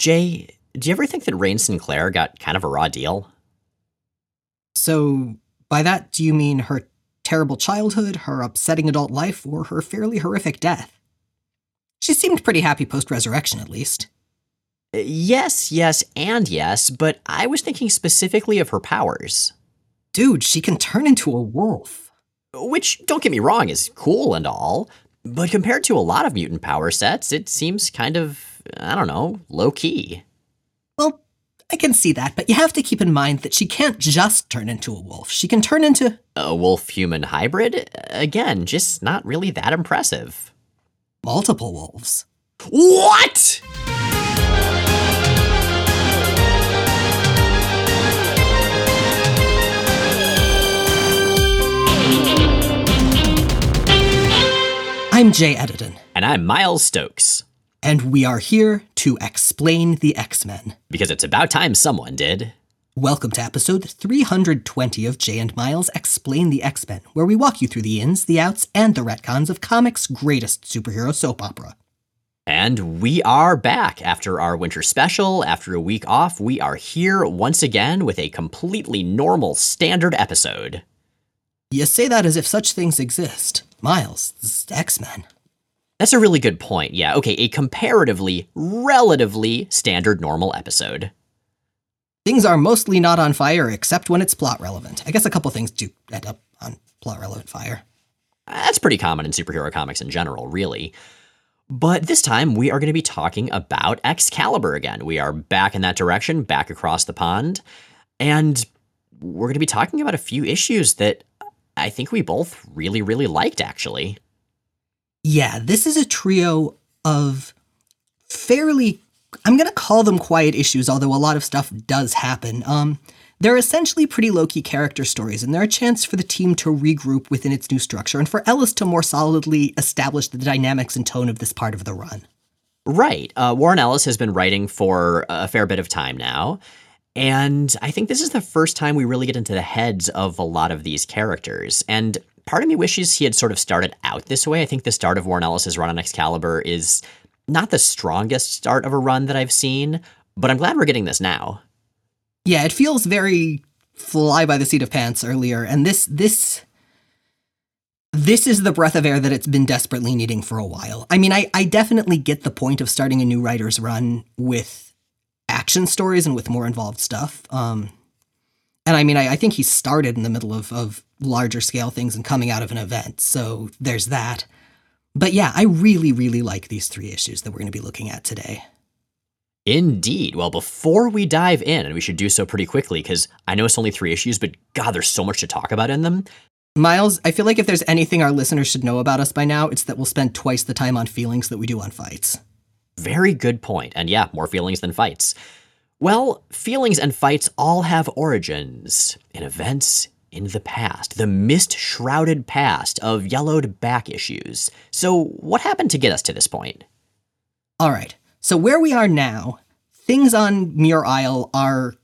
Jay, do you ever think that Rahne Sinclair got kind of a raw deal? So, by that, do you mean her terrible childhood, her upsetting adult life, or her fairly horrific death? She seemed pretty happy post resurrection, at least. Yes, yes, and yes, but I was thinking specifically of her powers. Dude, she can turn into a wolf. Which, don't get me wrong, is cool and all, but compared to a lot of mutant power sets, it seems kind of, I don't know, low key. Well, I can see that, but you have to keep in mind that she can't just turn into a wolf. She can turn into. A wolf human hybrid? Again, just not really that impressive. multiple wolves. What? I'm Jay Edidin, And I'm Miles Stokes, and we are here to explain the X Men. because it's about time someone did. Welcome to episode 320 of Jay and Miles Explain the X Men, where we walk you through the ins, the outs, and the retcons of comics' greatest superhero soap opera. And we are back after our winter special. After a week off, we are here once again with a completely normal standard episode. You say that as if such things exist. Miles, X Men. That's a really good point. Yeah, okay, a comparatively, relatively standard normal episode. Things are mostly not on fire except when it's plot relevant. I guess a couple things do end up on plot relevant fire. That's pretty common in superhero comics in general, really. But this time we are going to be talking about Excalibur again. We are back in that direction, back across the pond. And we're going to be talking about a few issues that I think we both really, really liked, actually. Yeah, this is a trio of fairly I'm going to call them quiet issues although a lot of stuff does happen. Um they're essentially pretty low-key character stories and they're a chance for the team to regroup within its new structure and for Ellis to more solidly establish the dynamics and tone of this part of the run. Right. Uh, Warren Ellis has been writing for a fair bit of time now. And I think this is the first time we really get into the heads of a lot of these characters. And part of me wishes he had sort of started out this way. I think the start of Warren Ellis's run on Excalibur is not the strongest start of a run that I've seen, but I'm glad we're getting this now. Yeah, it feels very fly by the seat of pants earlier, and this this this is the breath of air that it's been desperately needing for a while. I mean, I, I definitely get the point of starting a new writer's run with action stories and with more involved stuff. Um, and I mean, I, I think he started in the middle of, of larger scale things and coming out of an event, so there's that. But yeah, I really, really like these three issues that we're going to be looking at today. Indeed. Well, before we dive in, and we should do so pretty quickly because I know it's only three issues, but God, there's so much to talk about in them. Miles, I feel like if there's anything our listeners should know about us by now, it's that we'll spend twice the time on feelings that we do on fights. Very good point. And yeah, more feelings than fights. Well, feelings and fights all have origins in events in the past, the mist shrouded past of yellowed back issues. So, what happened to get us to this point? All right, so where we are now, things on Muir Isle are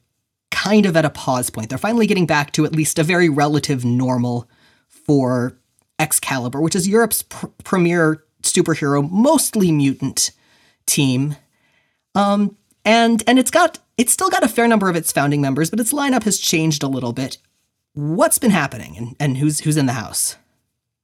kind of at a pause point. They're finally getting back to at least a very relative normal for Excalibur, which is Europe's pr- premier superhero, mostly mutant team. Um, and and it's got it's still got a fair number of its founding members, but its lineup has changed a little bit. What's been happening, and, and who's who's in the house?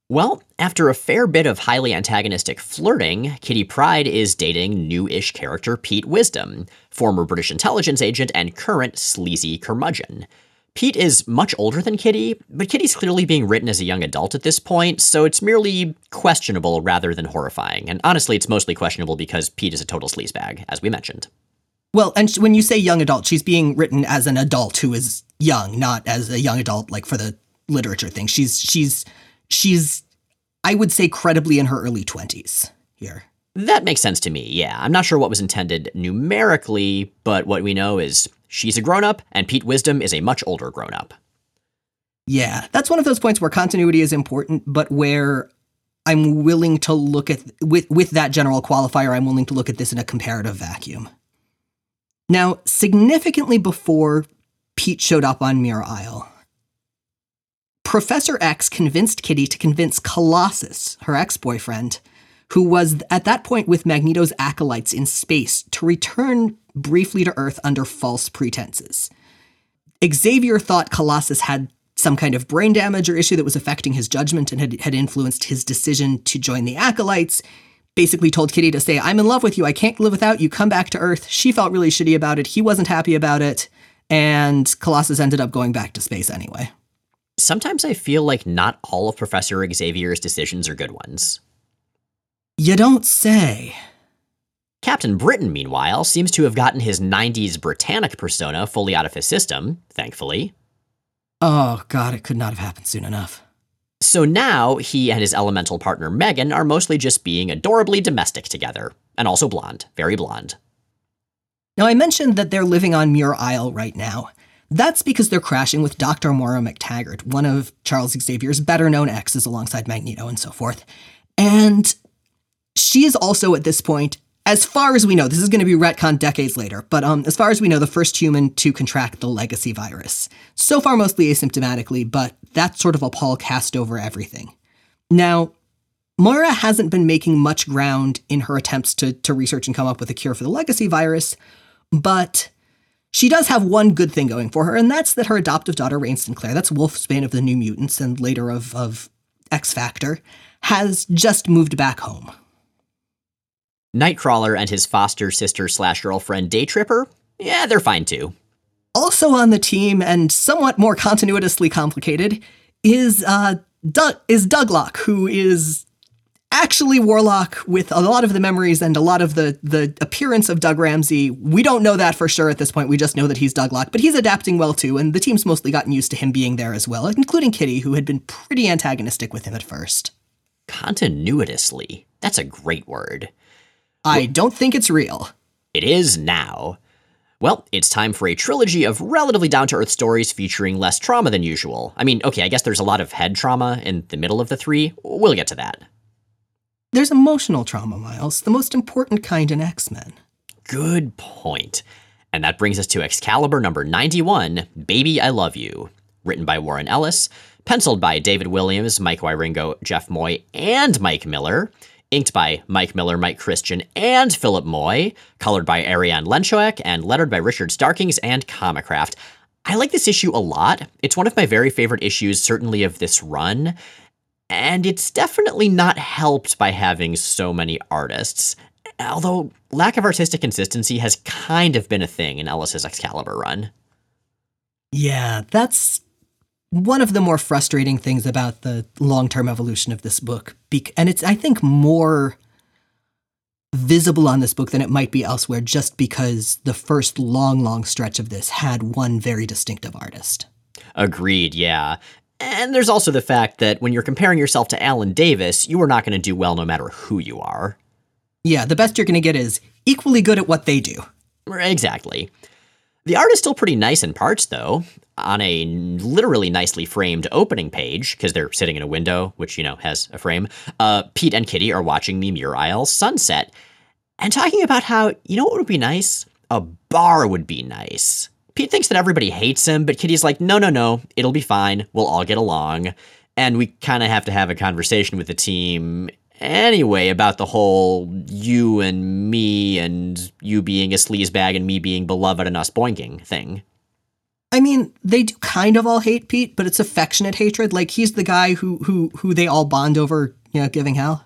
Well, after a fair bit of highly antagonistic flirting, Kitty Pryde is dating new ish character Pete Wisdom, former British intelligence agent and current sleazy curmudgeon. Pete is much older than Kitty, but Kitty's clearly being written as a young adult at this point, so it's merely questionable rather than horrifying. And honestly, it's mostly questionable because Pete is a total sleazebag, as we mentioned. Well, and sh- when you say young adult, she's being written as an adult who is young, not as a young adult like for the literature thing. She's she's she's I would say credibly in her early 20s here. That makes sense to me, yeah. I'm not sure what was intended numerically, but what we know is she's a grown up, and Pete Wisdom is a much older grown up. Yeah, that's one of those points where continuity is important, but where I'm willing to look at with with that general qualifier, I'm willing to look at this in a comparative vacuum. Now, significantly before Pete showed up on Muir Isle, Professor X convinced Kitty to convince Colossus, her ex-boyfriend, who was at that point with Magneto's acolytes in space to return briefly to Earth under false pretenses. Xavier thought Colossus had some kind of brain damage or issue that was affecting his judgment and had, had influenced his decision to join the acolytes. Basically, told Kitty to say, I'm in love with you. I can't live without you. Come back to Earth. She felt really shitty about it. He wasn't happy about it. And Colossus ended up going back to space anyway. Sometimes I feel like not all of Professor Xavier's decisions are good ones. You don't say. Captain Britain, meanwhile, seems to have gotten his 90s Britannic persona fully out of his system, thankfully. Oh, God, it could not have happened soon enough. So now he and his elemental partner Megan are mostly just being adorably domestic together, and also blonde, very blonde. Now, I mentioned that they're living on Muir Isle right now. That's because they're crashing with Dr. Moira McTaggart, one of Charles Xavier's better known exes alongside Magneto and so forth. And she is also at this point as far as we know, this is going to be retcon decades later, but um, as far as we know, the first human to contract the legacy virus. So far, mostly asymptomatically, but that sort of a pall cast over everything. Now, Moira hasn't been making much ground in her attempts to, to research and come up with a cure for the legacy virus, but she does have one good thing going for her, and that's that her adoptive daughter, Rahne Sinclair, that's Wolfsbane of the New Mutants and later of, of X Factor, has just moved back home. Nightcrawler and his foster sister slash girlfriend Daytripper, yeah, they're fine too. Also on the team, and somewhat more continuously complicated, is uh, Doug, is Douglock, who is actually Warlock with a lot of the memories and a lot of the the appearance of Doug Ramsey. We don't know that for sure at this point. We just know that he's Douglock, but he's adapting well too, and the team's mostly gotten used to him being there as well, including Kitty, who had been pretty antagonistic with him at first. Continuously. That's a great word. I don't think it's real. It is now. Well, it's time for a trilogy of relatively down to earth stories featuring less trauma than usual. I mean, okay, I guess there's a lot of head trauma in the middle of the three. We'll get to that. There's emotional trauma, Miles, the most important kind in X Men. Good point. And that brings us to Excalibur number 91 Baby I Love You. Written by Warren Ellis, penciled by David Williams, Mike Wieringo, Jeff Moy, and Mike Miller inked by Mike Miller, Mike Christian, and Philip Moy, colored by Ariane Lenshoek, and lettered by Richard Starkings and Comicraft. I like this issue a lot. It's one of my very favorite issues, certainly of this run. And it's definitely not helped by having so many artists. Although lack of artistic consistency has kind of been a thing in Ellis's Excalibur run. Yeah, that's one of the more frustrating things about the long-term evolution of this book and it's i think more visible on this book than it might be elsewhere just because the first long long stretch of this had one very distinctive artist. Agreed yeah. And there's also the fact that when you're comparing yourself to alan davis you are not going to do well no matter who you are. Yeah the best you're going to get is equally good at what they do. Exactly. The art is still pretty nice in parts, though. On a literally nicely framed opening page, because they're sitting in a window, which, you know, has a frame, uh, Pete and Kitty are watching the Muir Isle sunset and talking about how, you know what would be nice? A bar would be nice. Pete thinks that everybody hates him, but Kitty's like, no, no, no, it'll be fine. We'll all get along. And we kind of have to have a conversation with the team anyway about the whole you and me and you being a sleazebag and me being beloved and us boinking thing. I mean, they do kind of all hate Pete, but it's affectionate hatred. Like he's the guy who who who they all bond over, you know, giving hell.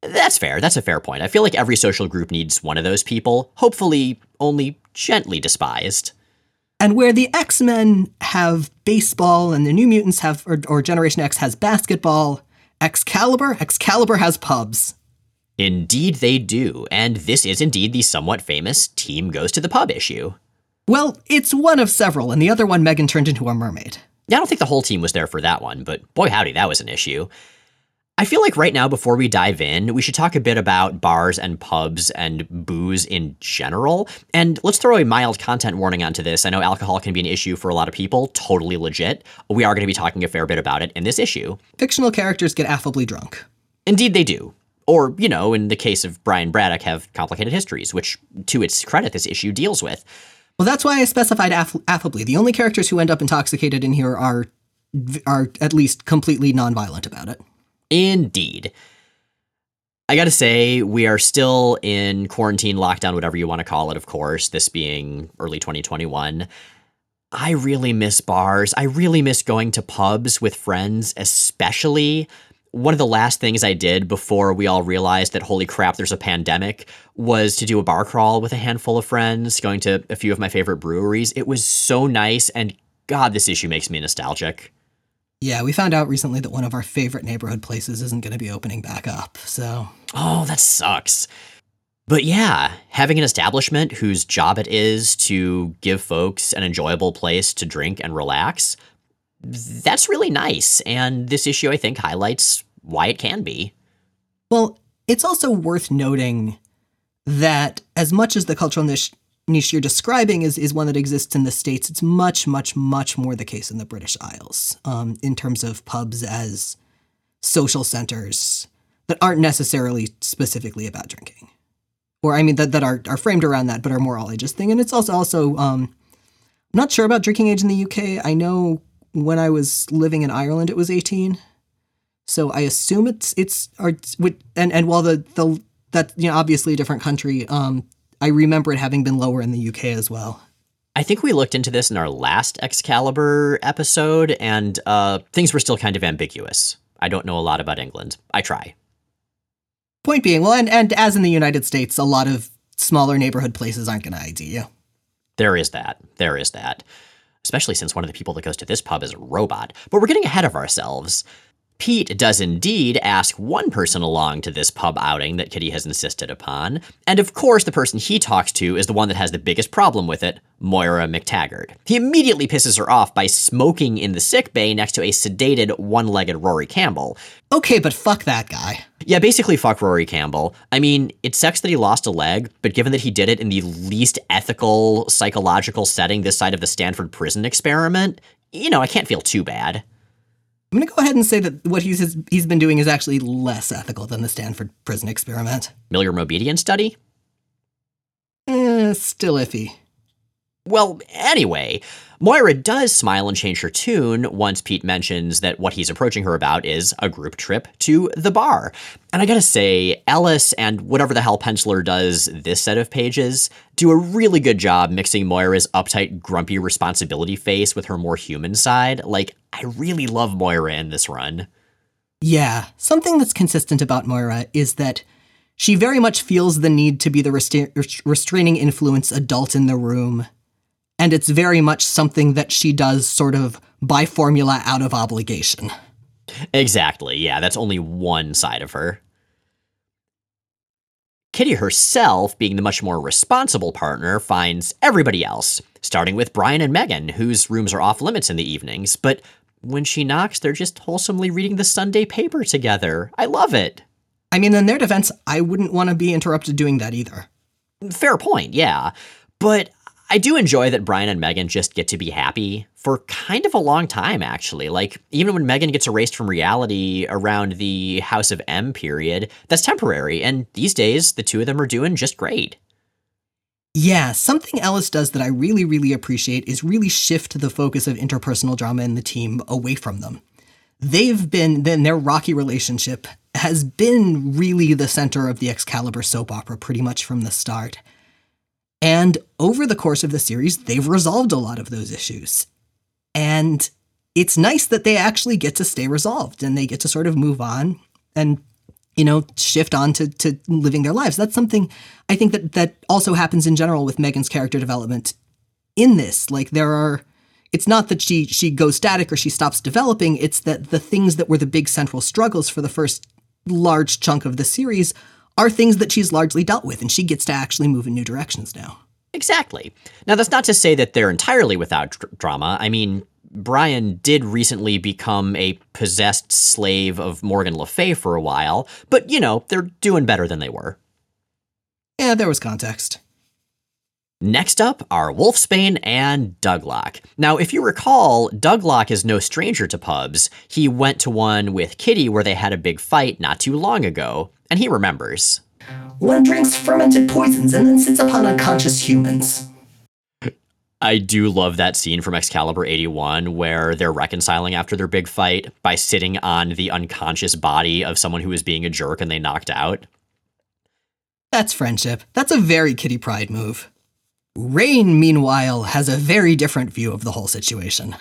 That's fair. That's a fair point. I feel like every social group needs one of those people, hopefully only gently despised. And where the X Men have baseball and the New Mutants have, or, or Generation X has basketball, Excalibur? Excalibur has pubs. Indeed, they do, and this is indeed the somewhat famous Team Goes to the Pub issue. Well, it's one of several, and the other one Megan turned into a mermaid. Yeah, I don't think the whole team was there for that one, but boy howdy, that was an issue. I feel like right now, before we dive in, we should talk a bit about bars and pubs and booze in general. And let's throw a mild content warning onto this. I know alcohol can be an issue for a lot of people, totally legit. We are going to be talking a fair bit about it in this issue. Fictional characters get affably drunk. Indeed, they do. Or, you know, in the case of Brian Braddock, have complicated histories, which, to its credit, this issue deals with. Well, that's why I specified aff- affably. The only characters who end up intoxicated in here are are at least completely nonviolent about it. Indeed. I gotta say, we are still in quarantine, lockdown, whatever you want to call it, of course, this being early 2021. I really miss bars. I really miss going to pubs with friends, especially. One of the last things I did before we all realized that holy crap, there's a pandemic was to do a bar crawl with a handful of friends, going to a few of my favorite breweries. It was so nice, and God, this issue makes me nostalgic. Yeah, we found out recently that one of our favorite neighborhood places isn't going to be opening back up. So, oh, that sucks. But yeah, having an establishment whose job it is to give folks an enjoyable place to drink and relax, that's really nice. And this issue, I think, highlights why it can be. Well, it's also worth noting that as much as the cultural niche niche you're describing is, is one that exists in the States. It's much, much, much more the case in the British Isles um, in terms of pubs as social centers that aren't necessarily specifically about drinking. Or, I mean, that, that are, are framed around that, but are more all ages thing. And it's also, also um, not sure about drinking age in the UK. I know when I was living in Ireland, it was 18. So I assume it's, it's, or, and, and while the, the, that, you know, obviously a different country, um, I remember it having been lower in the UK as well. I think we looked into this in our last Excalibur episode, and uh, things were still kind of ambiguous. I don't know a lot about England. I try. Point being, well, and, and as in the United States, a lot of smaller neighborhood places aren't going to ID you. There is that. There is that. Especially since one of the people that goes to this pub is a robot. But we're getting ahead of ourselves. Pete does indeed ask one person along to this pub outing that Kitty has insisted upon, and of course the person he talks to is the one that has the biggest problem with it, Moira McTaggart. He immediately pisses her off by smoking in the sick bay next to a sedated, one-legged Rory Campbell. Okay, but fuck that guy. Yeah, basically fuck Rory Campbell. I mean, it sucks that he lost a leg, but given that he did it in the least ethical, psychological setting this side of the Stanford prison experiment, you know, I can't feel too bad. I'm going to go ahead and say that what he's he's been doing is actually less ethical than the Stanford prison experiment. Milgram obedience study? Eh, still iffy. Well, anyway, Moira does smile and change her tune once Pete mentions that what he's approaching her about is a group trip to the bar. And I gotta say, Ellis and whatever the hell Penciler does this set of pages do a really good job mixing Moira's uptight, grumpy responsibility face with her more human side. Like, I really love Moira in this run. Yeah, something that's consistent about Moira is that she very much feels the need to be the restraining influence adult in the room and it's very much something that she does sort of by formula out of obligation. Exactly, yeah, that's only one side of her. Kitty herself, being the much more responsible partner, finds everybody else, starting with Brian and Megan, whose rooms are off limits in the evenings, but when she knocks, they're just wholesomely reading the Sunday paper together. I love it. I mean, in their defense, I wouldn't want to be interrupted doing that either. Fair point, yeah. But I do enjoy that Brian and Megan just get to be happy for kind of a long time, actually. Like, even when Megan gets erased from reality around the House of M period, that's temporary. And these days, the two of them are doing just great. Yeah, something Ellis does that I really, really appreciate is really shift the focus of interpersonal drama in the team away from them. They've been, then their rocky relationship has been really the center of the Excalibur soap opera pretty much from the start. And over the course of the series, they've resolved a lot of those issues. And it's nice that they actually get to stay resolved and they get to sort of move on and you know shift on to, to living their lives. That's something i think that that also happens in general with megan's character development in this. Like there are it's not that she she goes static or she stops developing. It's that the things that were the big central struggles for the first large chunk of the series are things that she's largely dealt with, and she gets to actually move in new directions now. Exactly. Now, that's not to say that they're entirely without dr- drama. I mean, Brian did recently become a possessed slave of Morgan Le Fay for a while, but you know, they're doing better than they were. Yeah, there was context. Next up are Wolfsbane and Douglock. Now, if you recall, Douglock is no stranger to pubs. He went to one with Kitty where they had a big fight not too long ago, and he remembers. One drinks fermented poisons and then sits upon unconscious humans. I do love that scene from Excalibur 81 where they're reconciling after their big fight by sitting on the unconscious body of someone who was being a jerk and they knocked out. That's friendship. That's a very Kitty Pryde move. Rahne, meanwhile, has a very different view of the whole situation.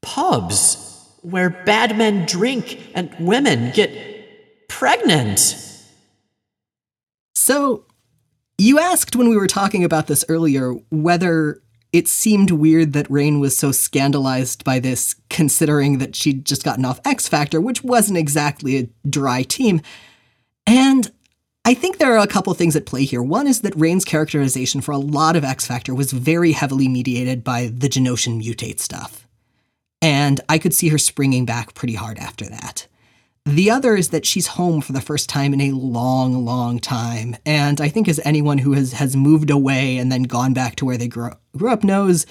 Pubs where bad men drink and women get pregnant. So, you asked when we were talking about this earlier whether it seemed weird that Rahne was so scandalized by this, considering that she'd just gotten off X Factor, which wasn't exactly a dry team. And I think there are a couple things at play here. One is that Rahne's characterization for a lot of X Factor was very heavily mediated by the Genoshan mutate stuff. And I could see her springing back pretty hard after that. The other is that she's home for the first time in a long, long time. And I think as anyone who has, has moved away and then gone back to where they grew, grew up knows,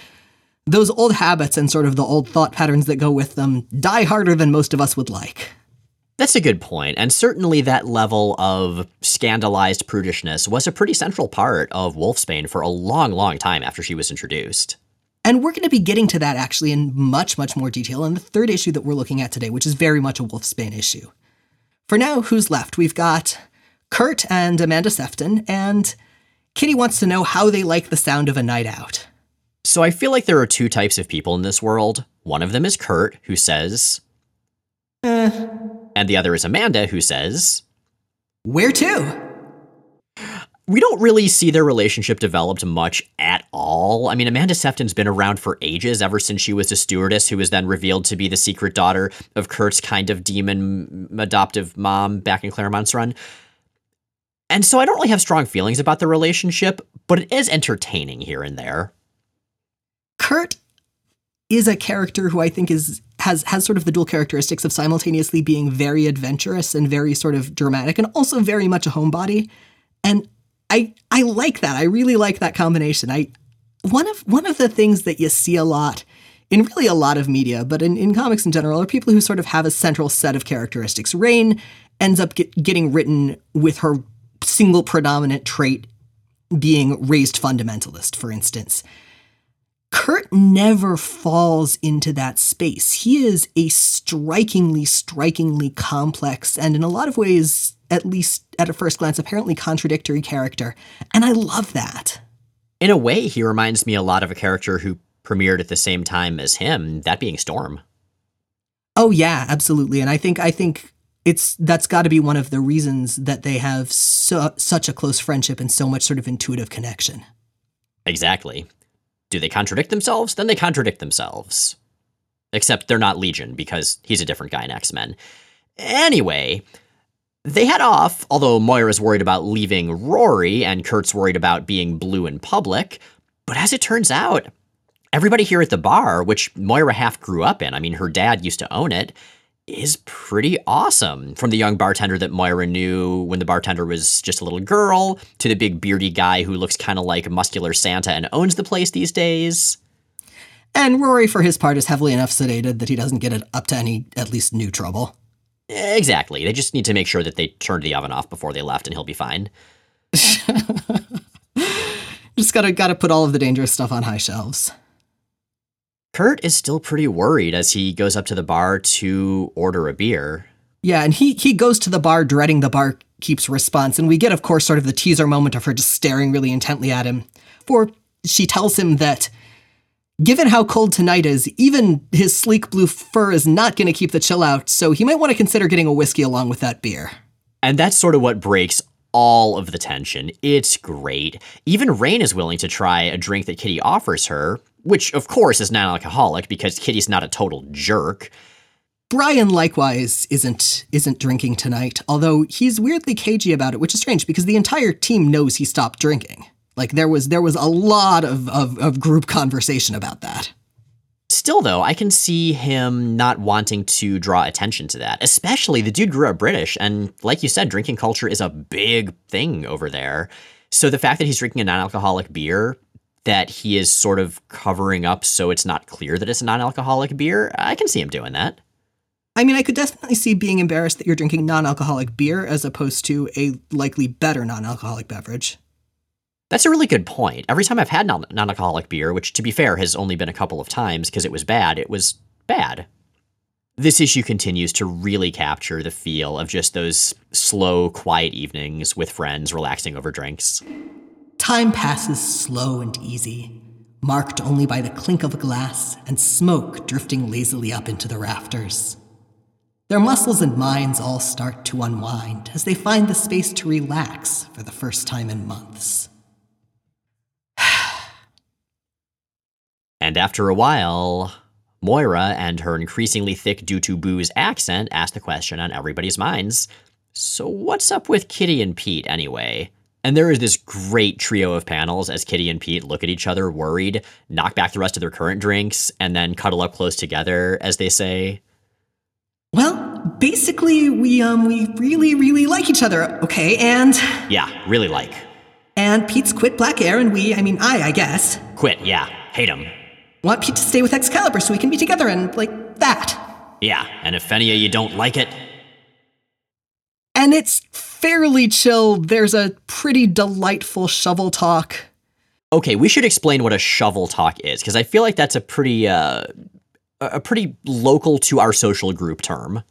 those old habits and sort of the old thought patterns that go with them die harder than most of us would like. That's a good point. and certainly that level of scandalized prudishness was a pretty central part of Wolfsbane for a long, long time after she was introduced. And we're going to be getting to that actually in much, much more detail in the third issue that we're looking at today, which is very much a Wolfsbane issue. For now, who's left? We've got Kurt and Amanda Sefton, and Kitty wants to know how they like the sound of a night out. So I feel like there are two types of people in this world. One of them is Kurt, who says, Eh, and the other is Amanda, who says, where to? we don't really see their relationship developed much at all. I mean, Amanda Sefton's been around for ages, ever since she was a stewardess who was then revealed to be the secret daughter of Kurt's kind of demon adoptive mom back in Claremont's run. And so I don't really have strong feelings about the relationship, but it is entertaining here and there. Kurt is a character who I think is has has sort of the dual characteristics of simultaneously being very adventurous and very sort of dramatic and also very much a homebody. And I I like that. I really like that combination. I one of one of the things that you see a lot in really a lot of media, but in, in comics in general, are people who sort of have a central set of characteristics. Rahne ends up get, getting written with her single predominant trait being raised fundamentalist, for instance. Kurt never falls into that space. He is a strikingly, strikingly complex and in a lot of ways at least at a first glance, apparently contradictory character. And I love that. In a way, he reminds me a lot of a character who premiered at the same time as him, that being Storm. Oh yeah, absolutely. And I think I think it's that's got to be one of the reasons that they have so, such a close friendship and so much sort of intuitive connection. Exactly. Do they contradict themselves? Then they contradict themselves. Except they're not Legion because he's a different guy in X-Men. Anyway, they head off, although Moira's worried about leaving Rory and Kurt's worried about being blue in public. But as it turns out, everybody here at the bar, which Moira half grew up in, I mean, her dad used to own it, is pretty awesome. From the young bartender that Moira knew when the bartender was just a little girl, to the big beardy guy who looks kind of like muscular Santa and owns the place these days. And Rory, for his part, is heavily enough sedated that he doesn't get it up to any, at least, new trouble. Exactly. They just need to make sure that they turned the oven off before they left, and he'll be fine. just gotta gotta put all of the dangerous stuff on high shelves. Kurt is still pretty worried as he goes up to the bar to order a beer. Yeah, and he he goes to the bar dreading the barkeep's response, and we get, of course, sort of the teaser moment of her just staring really intently at him. For she tells him that Given how cold tonight is, even his sleek blue fur is not going to keep the chill out, so he might want to consider getting a whiskey along with that beer. And that's sort of what breaks all of the tension. It's great. Even Rahne is willing to try a drink that Kitty offers her, which of course is non-alcoholic because Kitty's not a total jerk. Brian likewise isn't isn't drinking tonight, although he's weirdly cagey about it, which is strange because the entire team knows he stopped drinking. Like there was there was a lot of, of, of group conversation about that. Still, though, I can see him not wanting to draw attention to that. Especially the dude grew up British, and like you said, drinking culture is a big thing over there. So the fact that he's drinking a non-alcoholic beer that he is sort of covering up so it's not clear that it's a non-alcoholic beer, I can see him doing that. I mean, I could definitely see being embarrassed that you're drinking non-alcoholic beer as opposed to a likely better non-alcoholic beverage. That's a really good point. Every time I've had non alcoholic beer, which to be fair has only been a couple of times because it was bad, it was bad. This issue continues to really capture the feel of just those slow, quiet evenings with friends relaxing over drinks. Time passes slow and easy, marked only by the clink of glass and smoke drifting lazily up into the rafters. Their muscles and minds all start to unwind as they find the space to relax for the first time in months. and after a while, Moira and her increasingly thick due to booze accent ask the question on everybody's minds So, what's up with Kitty and Pete anyway? And there is this great trio of panels as Kitty and Pete look at each other worried, knock back the rest of their current drinks, and then cuddle up close together as they say, Well, basically, we um we really, really like each other, okay? And Yeah, really like. And Pete's quit Black Air, and we, I mean, I, I guess. Quit, yeah. Hate him. Want Pete to stay with Excalibur so we can be together and, like, that. Yeah, and if any of you don't like it. And it's fairly chill. There's a pretty delightful shovel talk. Okay, we should explain what a shovel talk is, because I feel like that's a pretty, uh, a pretty local to our social group term.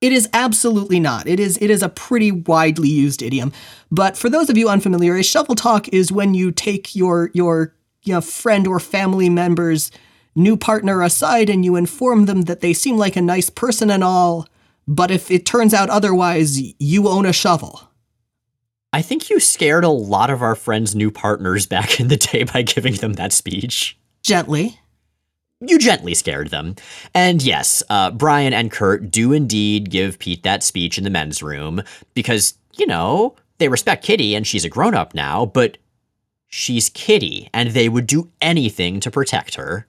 It is absolutely not. It is it is a pretty widely used idiom. But for those of you unfamiliar, a shovel talk is when you take your your you know, friend or family member's new partner aside and you inform them that they seem like a nice person and all, but if it turns out otherwise, you own a shovel. I think you scared a lot of our friends' new partners back in the day by giving them that speech. Gently you gently scared them. And yes, uh, Brian and Kurt do indeed give Pete that speech in the men's room because, you know, they respect Kitty and she's a grown up now, but she's Kitty and they would do anything to protect her.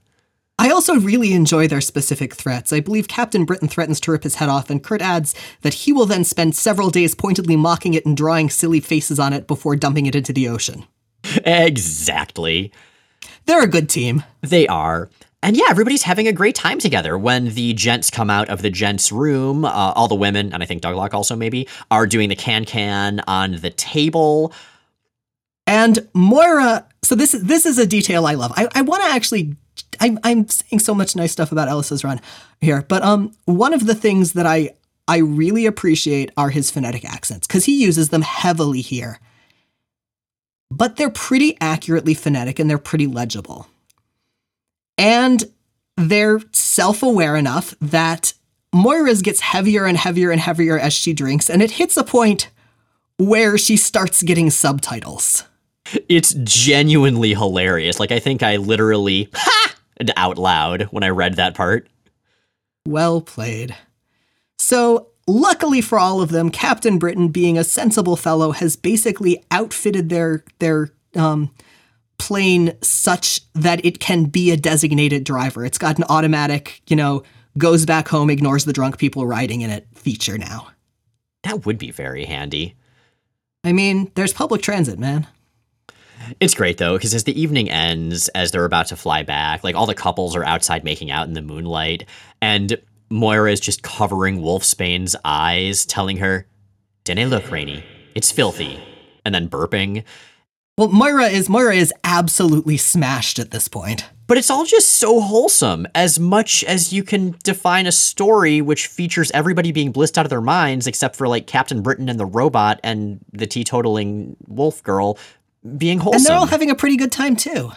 I also really enjoy their specific threats. I believe Captain Britain threatens to rip his head off, and Kurt adds that he will then spend several days pointedly mocking it and drawing silly faces on it before dumping it into the ocean. Exactly. They're a good team. They are. And yeah, everybody's having a great time together. When the gents come out of the gents' room, uh, all the women, and I think Douglock also maybe, are doing the can can on the table. And Moira, so this is this is a detail I love. I, I want to actually I'm I'm saying so much nice stuff about Ellis's run here, but um one of the things that I I really appreciate are his phonetic accents because he uses them heavily here. But they're pretty accurately phonetic and they're pretty legible. And they're self aware enough that Moira's gets heavier and heavier and heavier as she drinks, and it hits a point where she starts getting subtitles. It's genuinely hilarious. Like, I think I literally ha! out loud when I read that part. Well played. So, luckily for all of them, Captain Britain, being a sensible fellow, has basically outfitted their their um, plane such that it can be a designated driver. It's got an automatic, you know, goes back home, ignores the drunk people riding in it feature now. That would be very handy. I mean, there's public transit, man. It's great though, because as the evening ends, as they're about to fly back, like all the couples are outside making out in the moonlight, and Moira is just covering Wolfsbane's eyes, telling her, Didn't look, Rainy. It's filthy. And then burping. Well, Moira is Moira is absolutely smashed at this point. But it's all just so wholesome, as much as you can define a story which features everybody being blissed out of their minds, except for like Captain Britain and the robot and the teetotaling wolf girl being wholesome. And they're all having a pretty good time too.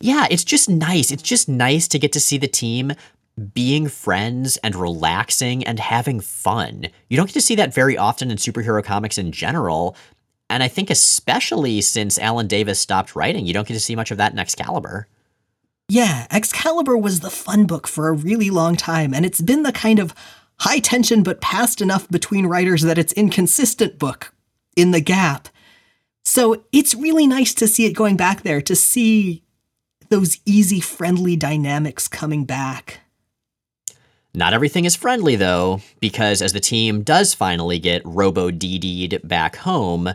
Yeah, it's just nice. It's just nice to get to see the team being friends and relaxing and having fun. You don't get to see that very often in superhero comics in general. And I think especially since Alan Davis stopped writing, you don't get to see much of that in Excalibur. Yeah, Excalibur was the fun book for a really long time, and it's been the kind of high tension but passed enough between writers that it's inconsistent book in the gap. So it's really nice to see it going back there, to see those easy, friendly dynamics coming back. Not everything is friendly, though, because as the team does finally get Robo DD'd back home,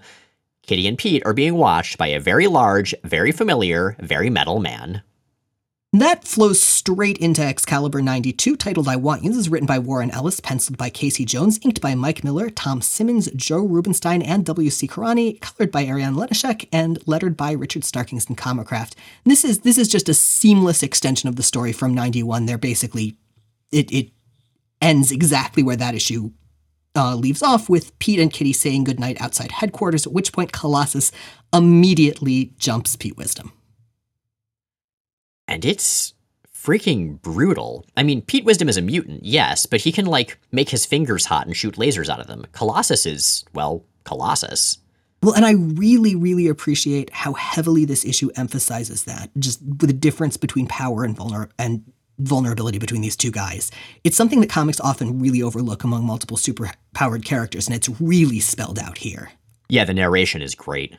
Kitty and Pete are being watched by a very large, very familiar, very metal man. That flows straight into Excalibur 92, titled I Want You. This is written by Warren Ellis, penciled by Casey Jones, inked by Mike Miller, Tom Simmons, Joe Rubinstein, and W.C. Carani, colored by Ariane Lenshoek, and lettered by Richard Starkings and Comicraft. This is this is just a seamless extension of the story from 91. They're basically it it ends exactly where that issue uh, leaves off with Pete and Kitty saying goodnight outside headquarters, at which point Colossus immediately jumps Pete Wisdom and it's freaking brutal. I mean, Pete Wisdom is a mutant, yes, but he can like make his fingers hot and shoot lasers out of them. Colossus is, well, Colossus. Well, and I really, really appreciate how heavily this issue emphasizes that, just the difference between power and vulner and vulnerability between these two guys. It's something that comics often really overlook among multiple super-powered characters, and it's really spelled out here. Yeah, the narration is great.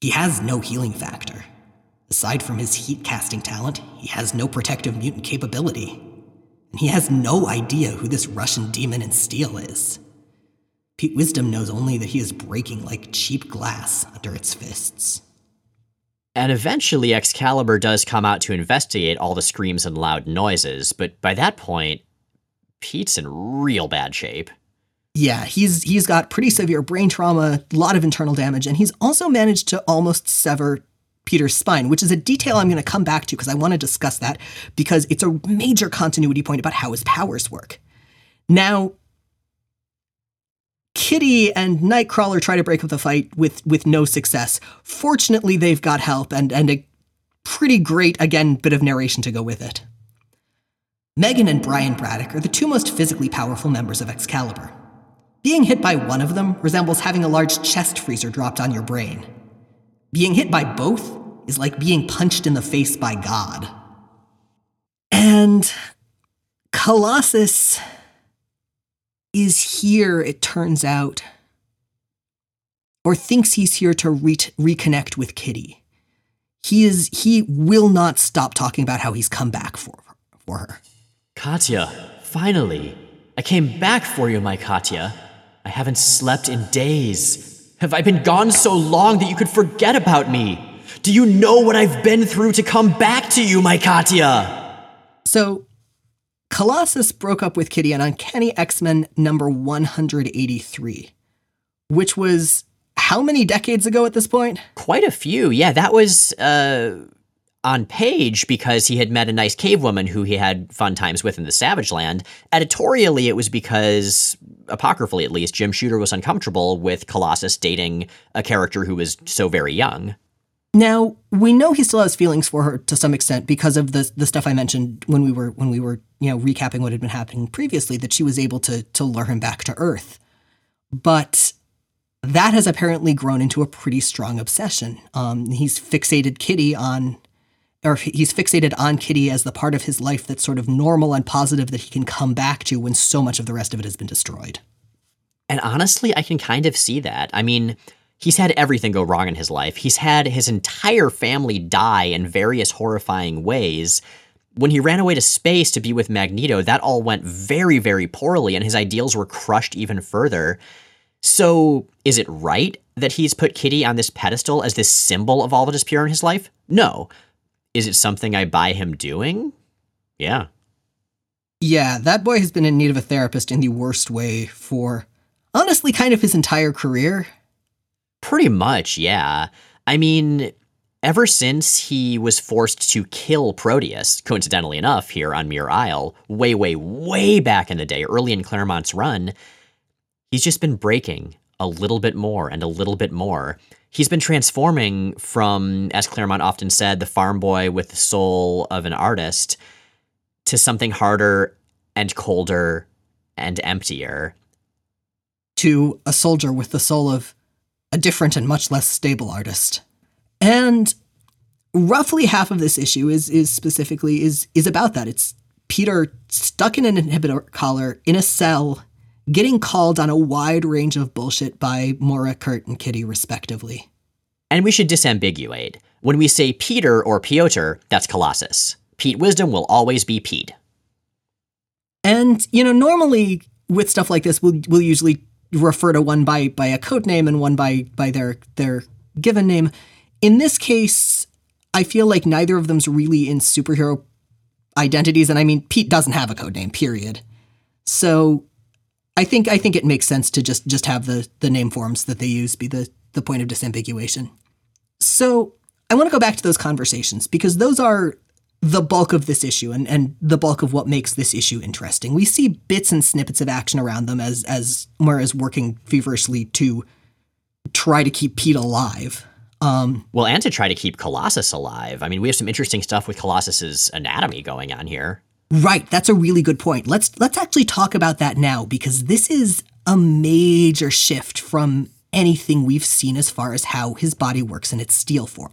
He has no healing factor. Aside from his heat casting talent, he has no protective mutant capability. And he has no idea who this Russian demon in steel is. Pete Wisdom knows only that he is breaking like cheap glass under its fists. And eventually, Excalibur does come out to investigate all the screams and loud noises, but by that point, Pete's in real bad shape. Yeah, he's he's got pretty severe brain trauma, a lot of internal damage, and he's also managed to almost sever Peter's spine, which is a detail I'm going to come back to because I want to discuss that because it's a major continuity point about how his powers work. Now, Kitty and Nightcrawler try to break up the fight with with no success. Fortunately, they've got help and and a pretty great again bit of narration to go with it. Megan and Brian Braddock are the two most physically powerful members of Excalibur. Being hit by one of them resembles having a large chest freezer dropped on your brain. Being hit by both is like being punched in the face by God. And Colossus is here, it turns out, or thinks he's here to re- reconnect with Kitty. He is he will not stop talking about how he's come back for for her. Katya, finally. I came back for you, my Katya. I haven't slept in days. Have I been gone so long that you could forget about me? Do you know what I've been through to come back to you, my Katya? So, Colossus broke up with Kitty on Uncanny X Men number 183, which was how many decades ago at this point? Quite a few. Yeah, that was uh, on page because he had met a nice cave woman who he had fun times with in the Savage Land. Editorially, it was because, apocryphally at least, Jim Shooter was uncomfortable with Colossus dating a character who was so very young. Now we know he still has feelings for her to some extent because of the the stuff I mentioned when we were when we were you know recapping what had been happening previously that she was able to to lure him back to Earth, but that has apparently grown into a pretty strong obsession. Um, he's fixated Kitty on or he's fixated on Kitty as the part of his life that's sort of normal and positive that he can come back to when so much of the rest of it has been destroyed. And honestly, I can kind of see that. I mean, he's had everything go wrong in his life. He's had his entire family die in various horrifying ways. When he ran away to space to be with Magneto, that all went very, very poorly, and his ideals were crushed even further. So, is it right that he's put Kitty on this pedestal as this symbol of all that is pure in his life? No. Is it something I buy him doing? Yeah. Yeah, that boy has been in need of a therapist in the worst way for honestly kind of his entire career. Pretty much, yeah. I mean, ever since he was forced to kill Proteus, coincidentally enough, here on Muir Isle, way, way, way back in the day, early in Claremont's run, he's just been breaking a little bit more and a little bit more he's been transforming from, as Claremont often said, the farm boy with the soul of an artist to something harder and colder and emptier. To a soldier with the soul of a different and much less stable artist. And roughly half of this issue is is specifically is is about that. It's Peter stuck in an inhibitor collar in a cell getting called on a wide range of bullshit by Moira, Kurt, and Kitty, respectively. And we should disambiguate. When we say Peter or Piotr, that's Colossus. Pete Wisdom will always be Pete. And, you know, normally with stuff like this, we'll, we'll usually refer to one by, by a code name and one by, by their, their given name. In this case, I feel like neither of them's really in superhero identities, and I mean Pete doesn't have a code name, period. So I think I think it makes sense to just just have the the name forms that they use be the the point of disambiguation. So I want to go back to those conversations because those are the bulk of this issue and, and the bulk of what makes this issue interesting. We see bits and snippets of action around them as as is working feverishly to try to keep Pete alive. Um, well, and to try to keep Colossus alive. I mean, we have some interesting stuff with Colossus's anatomy going on here. Right, that's a really good point. Let's let's actually talk about that now because this is a major shift from anything we've seen as far as how his body works in its steel form.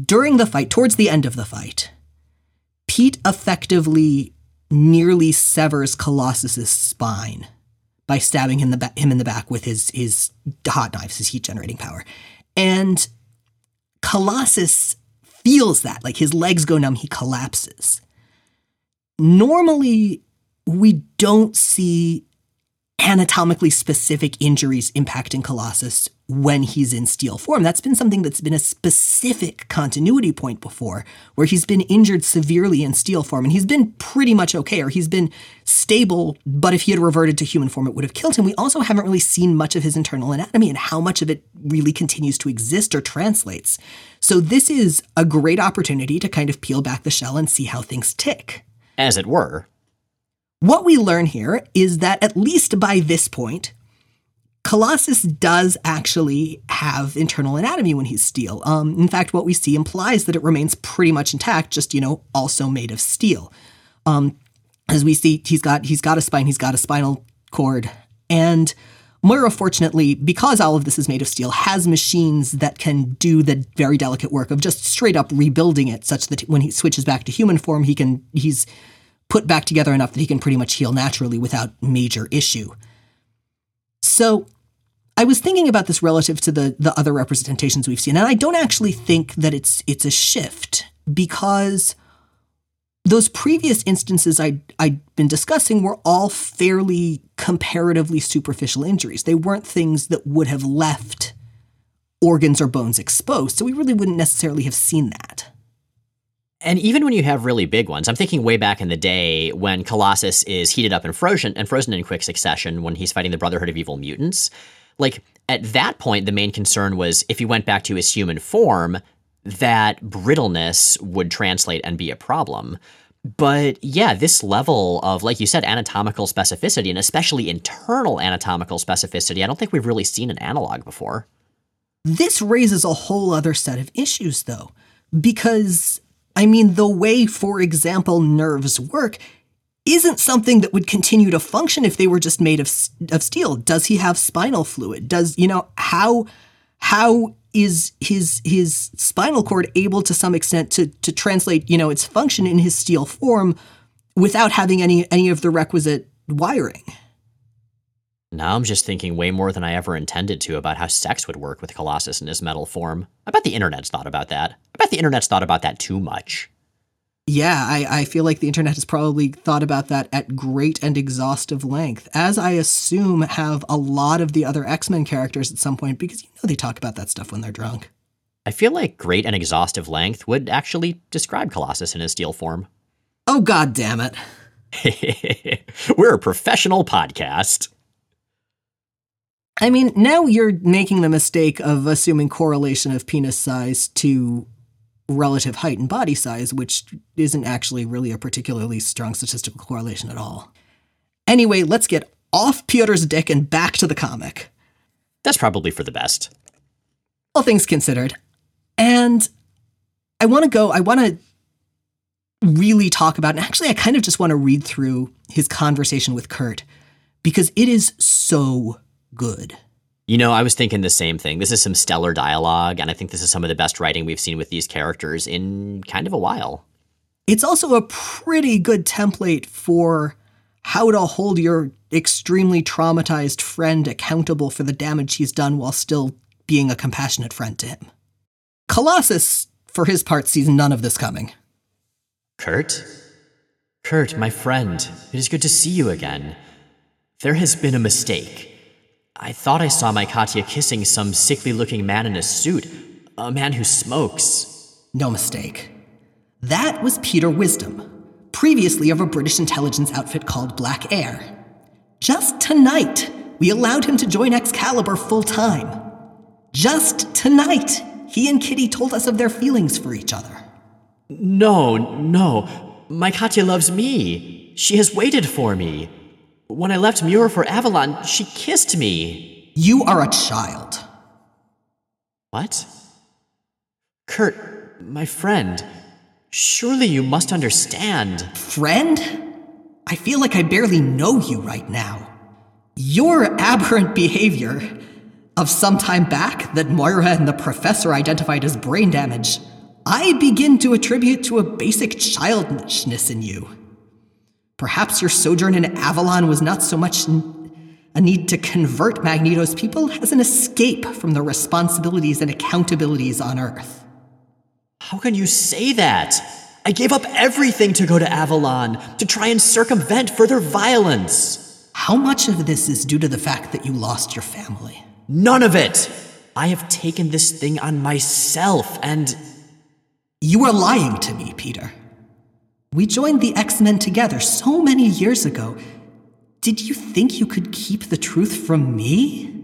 During the fight, towards the end of the fight, Pete effectively nearly severs Colossus's spine by stabbing him, ba- him in the back with his, his hot knives, his heat generating power. And Colossus feels that, like his legs go numb, he collapses. Normally, we don't see anatomically specific injuries impacting Colossus when he's in steel form. That's been something that's been a specific continuity point before, where he's been injured severely in steel form and he's been pretty much okay, or he's been stable, but if he had reverted to human form, it would have killed him. We also haven't really seen much of his internal anatomy and how much of it really continues to exist or translates. So this is a great opportunity to kind of peel back the shell and see how things tick. As it were. What we learn here is that at least by this point, Colossus does actually have internal anatomy when he's steel. Um, in fact, what we see implies that it remains pretty much intact, just you know, also made of steel. Um, as we see, he's got he's got a spine, he's got a spinal cord, and Moira, fortunately, because all of this is made of steel, has machines that can do the very delicate work of just straight up rebuilding it, such that when he switches back to human form, he can he's put back together enough that he can pretty much heal naturally without major issue. So I was thinking about this relative to the the other representations we've seen, and I don't actually think that it's it's a shift because those previous instances I I'd been discussing were all fairly comparatively superficial injuries. They weren't things that would have left organs or bones exposed, so we really wouldn't necessarily have seen that. And even when you have really big ones, I'm thinking way back in the day when Colossus is heated up and frozen and frozen in quick succession when he's fighting the Brotherhood of Evil Mutants. Like at that point, the main concern was if he went back to his human form, that brittleness would translate and be a problem. But yeah, this level of, like you said, anatomical specificity, and especially internal anatomical specificity, I don't think we've really seen an analog before. This raises a whole other set of issues, though, because, I mean, the way, for example, nerves work isn't something that would continue to function if they were just made of of steel. Does he have spinal fluid? Does you know how how is his his spinal cord able to some extent to to translate you know its function in his steel form without having any any of the requisite wiring? Now I'm just thinking way more than I ever intended to about how sex would work with Colossus in his metal form. I bet the internet's thought about that. I bet the internet's thought about that too much. Yeah, I, I feel like the internet has probably thought about that at great and exhaustive length, as I assume have a lot of the other X Men characters at some point, because you know they talk about that stuff when they're drunk. I feel like great and exhaustive length would actually describe Colossus in his steel form. Oh, god damn it. We're a professional podcast. I mean, now you're making the mistake of assuming correlation of penis size to relative height and body size, which isn't actually really a particularly strong statistical correlation at all. Anyway, let's get off Piotr's dick and back to the comic. That's probably for the best. All things considered. And I want to go, I want to really talk about, and actually, I kind of just want to read through his conversation with Kurt because it is so good. You know, I was thinking the same thing. This is some stellar dialogue, and I think this is some of the best writing we've seen with these characters in kind of a while. It's also a pretty good template for how to hold your extremely traumatized friend accountable for the damage he's done while still being a compassionate friend to him. Colossus, for his part, sees none of this coming. Kurt? Kurt, my friend, it is good to see you again. There has been a mistake. I thought I saw my Katya kissing some sickly looking man in a suit, a man who smokes. No mistake. That was Peter Wisdom, previously of a British intelligence outfit called Black Air. Just tonight, we allowed him to join Excalibur full time. Just tonight, he and Kitty told us of their feelings for each other. No, no. My Katya loves me. She has waited for me. When I left Muir for Avalon, she kissed me. You are a child. What? Kurt, my friend, surely you must understand. Friend? I feel like I barely know you right now. Your aberrant behavior of some time back that Moira and the professor identified as brain damage, I begin to attribute to a basic childishness in you. Perhaps your sojourn in Avalon was not so much a need to convert Magneto's people as an escape from the responsibilities and accountabilities on Earth. How can you say that? I gave up everything to go to Avalon, to try and circumvent further violence. How much of this is due to the fact that you lost your family? None of it! I have taken this thing on myself, and. You are lying to me, Peter. We joined the X Men together so many years ago. Did you think you could keep the truth from me?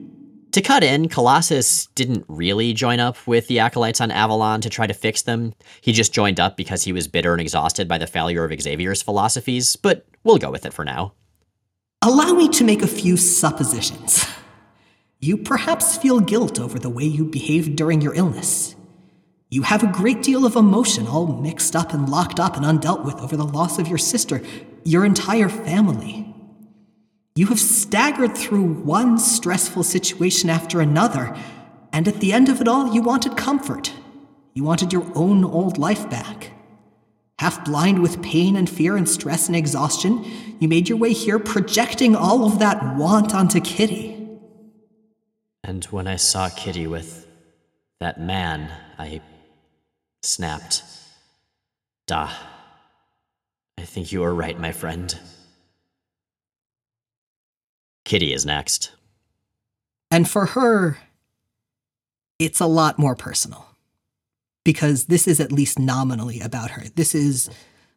To cut in, Colossus didn't really join up with the Acolytes on Avalon to try to fix them. He just joined up because he was bitter and exhausted by the failure of Xavier's philosophies, but we'll go with it for now. Allow me to make a few suppositions. You perhaps feel guilt over the way you behaved during your illness. You have a great deal of emotion all mixed up and locked up and undealt with over the loss of your sister, your entire family. You have staggered through one stressful situation after another, and at the end of it all, you wanted comfort. You wanted your own old life back. Half blind with pain and fear and stress and exhaustion, you made your way here projecting all of that want onto Kitty. And when I saw Kitty with that man, I snapped. Da. I think you are right, my friend. Kitty is next. And for her, it's a lot more personal because this is at least nominally about her. This is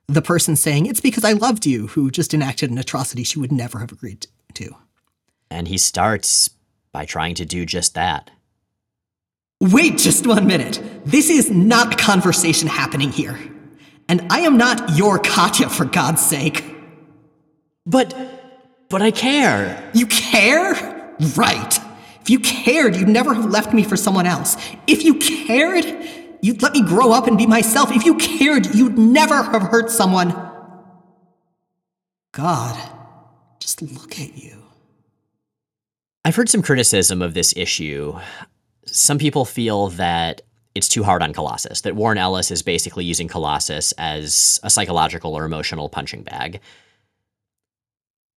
the person saying, It's because I loved you, who just enacted an atrocity she would never have agreed to. And he starts by trying to do just that. Wait just one minute. This is not conversation happening here. And I am not your Katya, for God's sake. But but I care. You care? Right. If you cared, you'd never have left me for someone else. If you cared, you'd let me grow up and be myself. If you cared, you'd never have hurt someone. God, just look at you. I've heard some criticism of this issue. Some people feel that it's too hard on Colossus, that Warren Ellis is basically using Colossus as a psychological or emotional punching bag.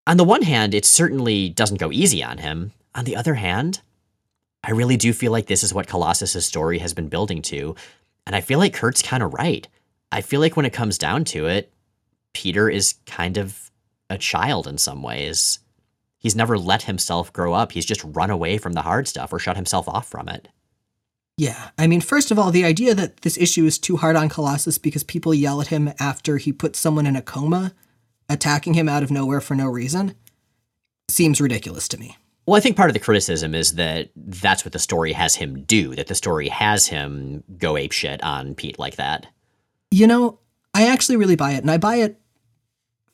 On the one hand, it certainly doesn't go easy on him. On the other hand, I really do feel like this is what Colossus's story has been building to, and I feel like Kurt's kind of right. I feel like when it comes down to it, Peter is kind of a child in some ways. He's never let himself grow up. He's just run away from the hard stuff or shut himself off from it. Yeah. I mean, first of all, the idea that this issue is too hard on Colossus because people yell at him after he puts someone in a coma attacking him out of nowhere for no reason seems ridiculous to me. Well, I think part of the criticism is that that's what the story has him do, that the story has him go apeshit on Pete like that. You know, I actually really buy it, and I buy it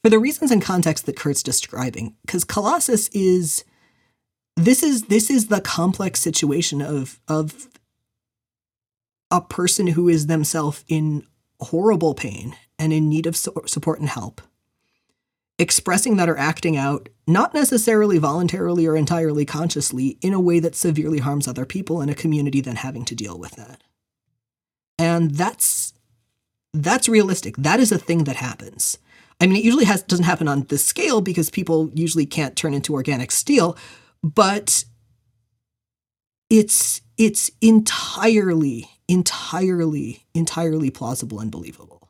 for the reasons and context that Kurt's describing. Because Colossus is this is this is the complex situation of of a person who is themselves in horrible pain and in need of support and help expressing that or acting out, not necessarily voluntarily or entirely consciously, in a way that severely harms other people in a community, then having to deal with that. And that's that's realistic. That is a thing that happens. I mean, it usually has doesn't happen on this scale because people usually can't turn into organic steel, but it's it's entirely, entirely, entirely plausible and believable.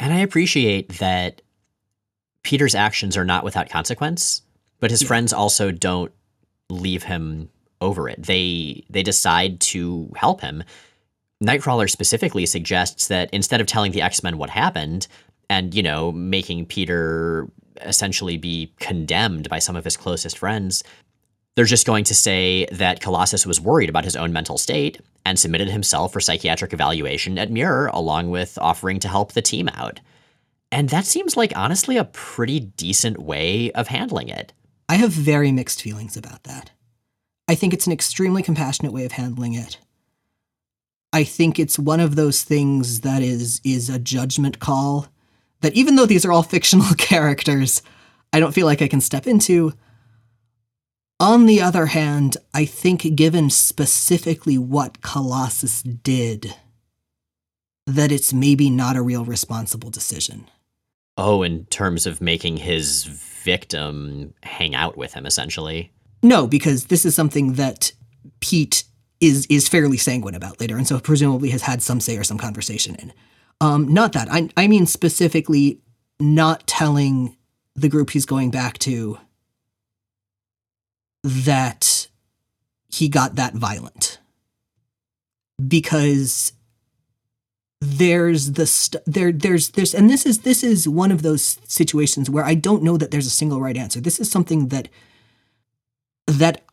And I appreciate that Peter's actions are not without consequence, but his yeah. friends also don't leave him over it. They they decide to help him. Nightcrawler specifically suggests that instead of telling the X Men what happened and, you know, making Peter essentially be condemned by some of his closest friends, they're just going to say that Colossus was worried about his own mental state and submitted himself for psychiatric evaluation at Muir, along with offering to help the team out. And that seems like, honestly, a pretty decent way of handling it. I have very mixed feelings about that. I think it's an extremely compassionate way of handling it. I think it's one of those things that is is a judgment call that even though these are all fictional characters, I don't feel like I can step into. On the other hand, I think given specifically what Colossus did, that it's maybe not a real responsible decision. Oh, in terms of making his victim hang out with him, essentially. No, because this is something that Pete is is fairly sanguine about later, and so presumably has had some say or some conversation in. Um, not that I I mean specifically not telling the group he's going back to that he got that violent because there's the st- there there's there's and this is this is one of those situations where I don't know that there's a single right answer. This is something that that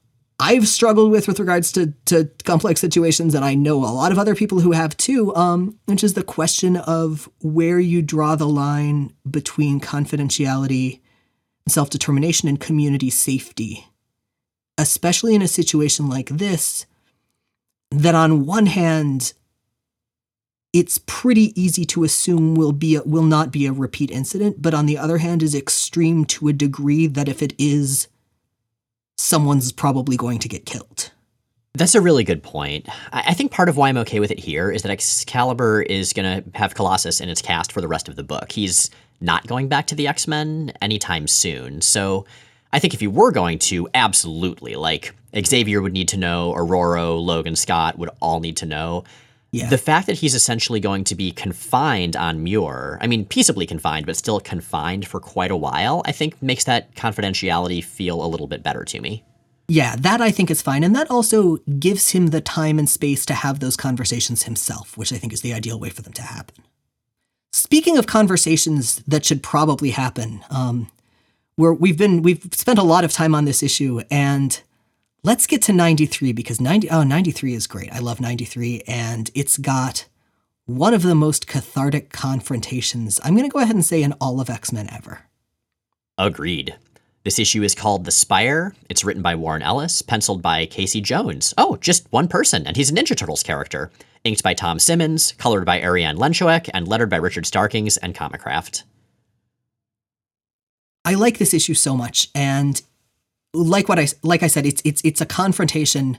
I've struggled with with regards to to complex situations, and I know a lot of other people who have too. Um, which is the question of where you draw the line between confidentiality, self determination, and community safety especially in a situation like this, that on one hand, it's pretty easy to assume will be a, will not be a repeat incident, but on the other hand, is extreme to a degree that if it is, someone's probably going to get killed. That's a really good point. I think part of why I'm okay with it here is that Excalibur is going to have Colossus in its cast for the rest of the book. He's not going back to the X Men anytime soon. So I think if you were going to, absolutely. Like Xavier would need to know, Aurora, Logan Scott would all need to know. Yeah. The fact that he's essentially going to be confined on Muir, I mean, peaceably confined, but still confined for quite a while, I think makes that confidentiality feel a little bit better to me. Yeah, that I think is fine. And that also gives him the time and space to have those conversations himself, which I think is the ideal way for them to happen. Speaking of conversations that should probably happen, um, we're, we've been we've spent a lot of time on this issue and let's get to 93 because 90 oh 93 is great. I love 93 and it's got one of the most cathartic confrontations. I'm going to go ahead and say in all of X-Men ever. Agreed. This issue is called The Spire. It's written by Warren Ellis, penciled by Casey Jones. Oh, just one person, and he's a Ninja Turtles character. Inked by Tom Simmons, colored by Ariane Lenshoek, and lettered by Richard Starkings and Comicraft. I like this issue so much, and like what I like I said, it's it's it's a confrontation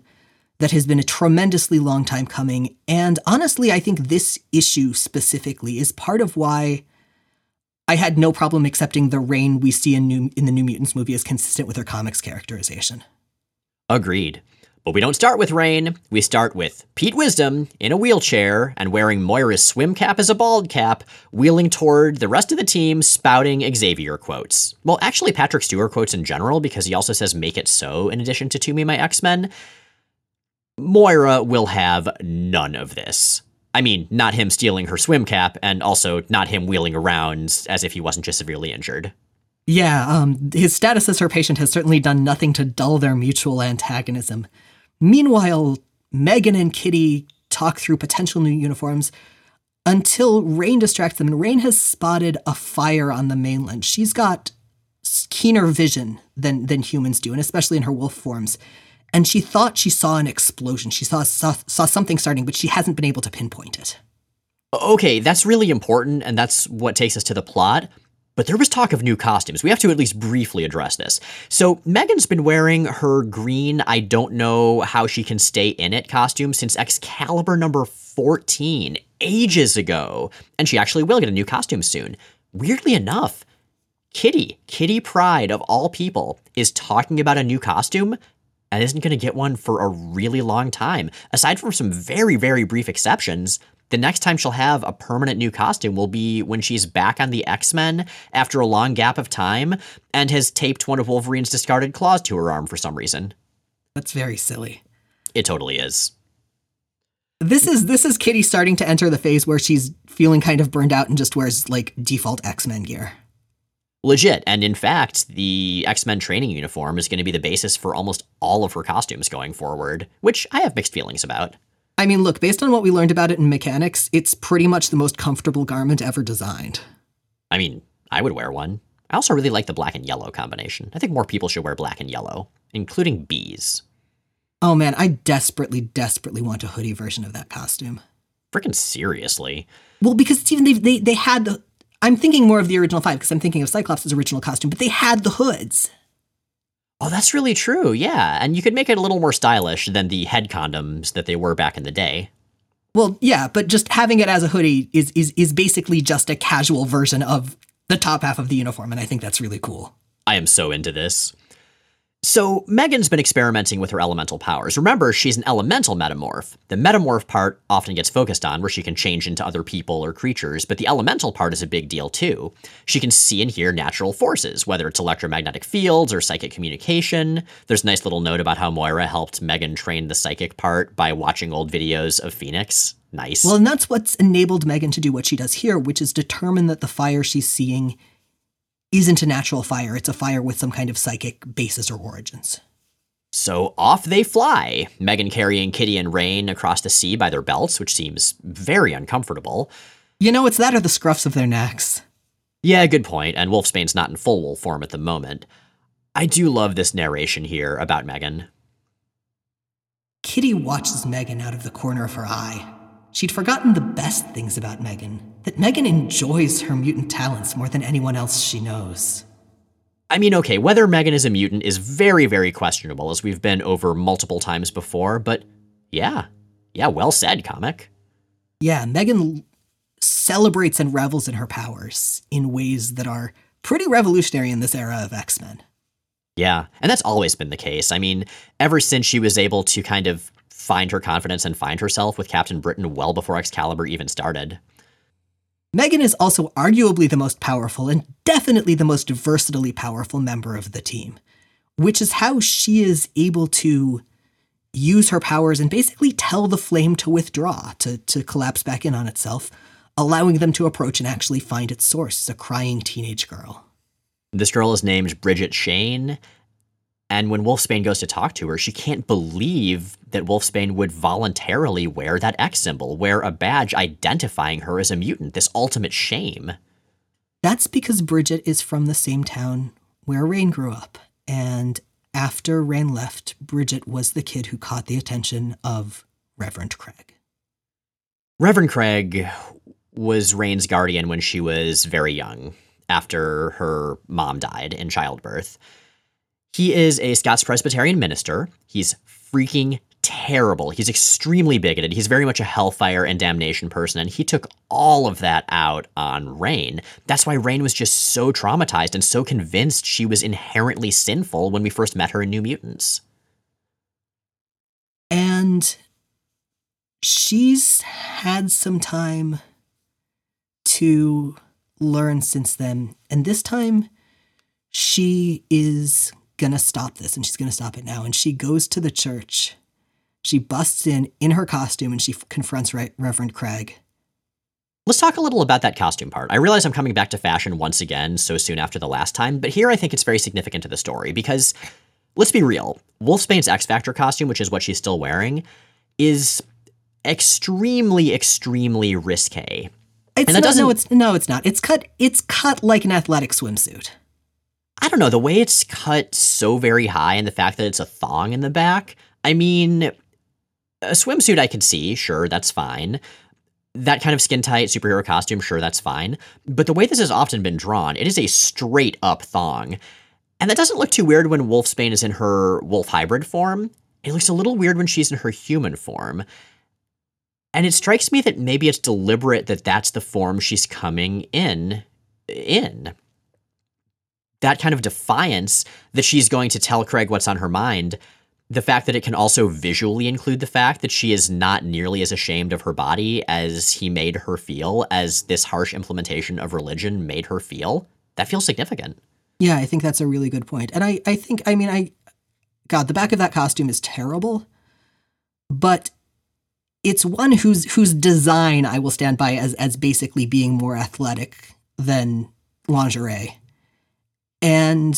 that has been a tremendously long time coming. And honestly, I think this issue specifically is part of why I had no problem accepting the Rahne we see in new in the New Mutants movie as consistent with her comics characterization. Agreed. But we don't start with Rahne, We start with Pete Wisdom in a wheelchair and wearing Moira's swim cap as a bald cap, wheeling toward the rest of the team, spouting Xavier quotes. Well, actually, Patrick Stewart quotes in general, because he also says, make it so, in addition to To Me, My X Men. Moira will have none of this. I mean, not him stealing her swim cap, and also not him wheeling around as if he wasn't just severely injured. Yeah, um, his status as her patient has certainly done nothing to dull their mutual antagonism. Meanwhile, Meggan and Kitty talk through potential new uniforms until Rahne distracts them, and Rahne has spotted a fire on the mainland. She's got keener vision than than humans do, and especially in her wolf forms. And she thought she saw an explosion. She saw, saw saw something starting, but she hasn't been able to pinpoint it. Okay, that's really important, and that's what takes us to the plot. But there was talk of new costumes. We have to at least briefly address this. So, Meggan's been wearing her green, I don't know how she can stay in it costume since Excalibur number 14, ages ago. And she actually will get a new costume soon. Weirdly enough, Kitty, Kitty Pryde of all people, is talking about a new costume and isn't going to get one for a really long time. Aside from some very, very brief exceptions, the next time she'll have a permanent new costume will be when she's back on the X Men after a long gap of time and has taped one of Wolverine's discarded claws to her arm for some reason. That's very silly. It totally is. This is this is Kitty starting to enter the phase where she's feeling kind of burned out and just wears like default X-Men gear. Legit. And in fact, the X Men training uniform is going to be the basis for almost all of her costumes going forward, which I have mixed feelings about. I mean, look, based on what we learned about it in mechanics, it's pretty much the most comfortable garment ever designed. I mean, I would wear one. I also really like the black and yellow combination. I think more people should wear black and yellow, including bees. Oh man, I desperately, desperately want a hoodie version of that costume. Freaking seriously. Well, because even they they they had the. I'm thinking more of the original five because I'm thinking of Cyclops' original costume, but they had the hoods. Oh, that's really true. Yeah, and you could make it a little more stylish than the head condoms that they were back in the day. Well, yeah, but just having it as a hoodie is is is basically just a casual version of the top half of the uniform, and I think that's really cool. I am so into this. So, Meggan's been experimenting with her elemental powers. Remember, she's an elemental metamorph. The metamorph part often gets focused on, where she can change into other people or creatures, but the elemental part is a big deal too. She can see and hear natural forces, whether it's electromagnetic fields or psychic communication. There's a nice little note about how Moira helped Meggan train the psychic part by watching old videos of Phoenix. Nice. Well, and that's what's enabled Meggan to do what she does here, which is determine that the fire she's seeing isn't a natural fire, it's a fire with some kind of psychic basis or origins. So off they fly, Meggan carrying Kitty and Rahne across the sea by their belts, which seems very uncomfortable. You know, it's that or the scruffs of their necks. Yeah, good point, and Wolfsbane's not in full wolf form at the moment. I do love this narration here about Meggan. Kitty watches Meggan out of the corner of her eye. She'd forgotten the best things about Meggan that Meggan enjoys her mutant talents more than anyone else she knows. I mean, okay, whether Meggan is a mutant is very, very questionable, as we've been over multiple times before, but yeah. Yeah, well said, comic. Yeah, Meggan celebrates and revels in her powers in ways that are pretty revolutionary in this era of X Men. Yeah, and that's always been the case. I mean, ever since she was able to kind of find her confidence and find herself with Captain Britain well before Excalibur even started. Meggan is also arguably the most powerful and definitely the most versatily powerful member of the team, which is how she is able to use her powers and basically tell the flame to withdraw, to, to collapse back in on itself, allowing them to approach and actually find its source, a crying teenage girl. This girl is named Bridget Shane, and when Wolfsbane goes to talk to her, she can't believe that Wolfsbane would voluntarily wear that X symbol, wear a badge identifying her as a mutant, this ultimate shame. That's because Bridget is from the same town where Rahne grew up. And after Rahne left, Bridget was the kid who caught the attention of Reverend Craig. Reverend Craig was Rahne's guardian when she was very young, after her mom died in childbirth. He is a Scots Presbyterian minister. He's freaking terrible. He's extremely bigoted. He's very much a hellfire and damnation person, and he took all of that out on Rahne. That's why Rahne was just so traumatized and so convinced she was inherently sinful when we first met her in New Mutants. And she's had some time to learn since then. And this time, she is going to stop this and she's going to stop it now. And she goes to the church. She busts in in her costume and she confronts Re- Reverend Craig. Let's talk a little about that costume part. I realize I'm coming back to fashion once again so soon after the last time, but here I think it's very significant to the story because let's be real. Wolfsbane's X Factor costume, which is what she's still wearing, is extremely, extremely risque. It's And that not, doesn't- no, it's no, it's not. It's cut. It's cut like an athletic swimsuit. I don't know, the way it's cut so very high and the fact that it's a thong in the back. I mean, a swimsuit I can see, sure, that's fine. That kind of skin tight superhero costume, sure, that's fine. But the way this has often been drawn, it is a straight up thong. And that doesn't look too weird when Wolfsbane is in her wolf hybrid form. It looks a little weird when she's in her human form. And it strikes me that maybe it's deliberate that that's the form she's coming in in that kind of defiance that she's going to tell Craig what's on her mind, the fact that it can also visually include the fact that she is not nearly as ashamed of her body as he made her feel, as this harsh implementation of religion made her feel, that feels significant. Yeah, I think that's a really good point. And I, I think, I mean, I, God, the back of that costume is terrible, but it's one whose whose design I will stand by as as basically being more athletic than lingerie. And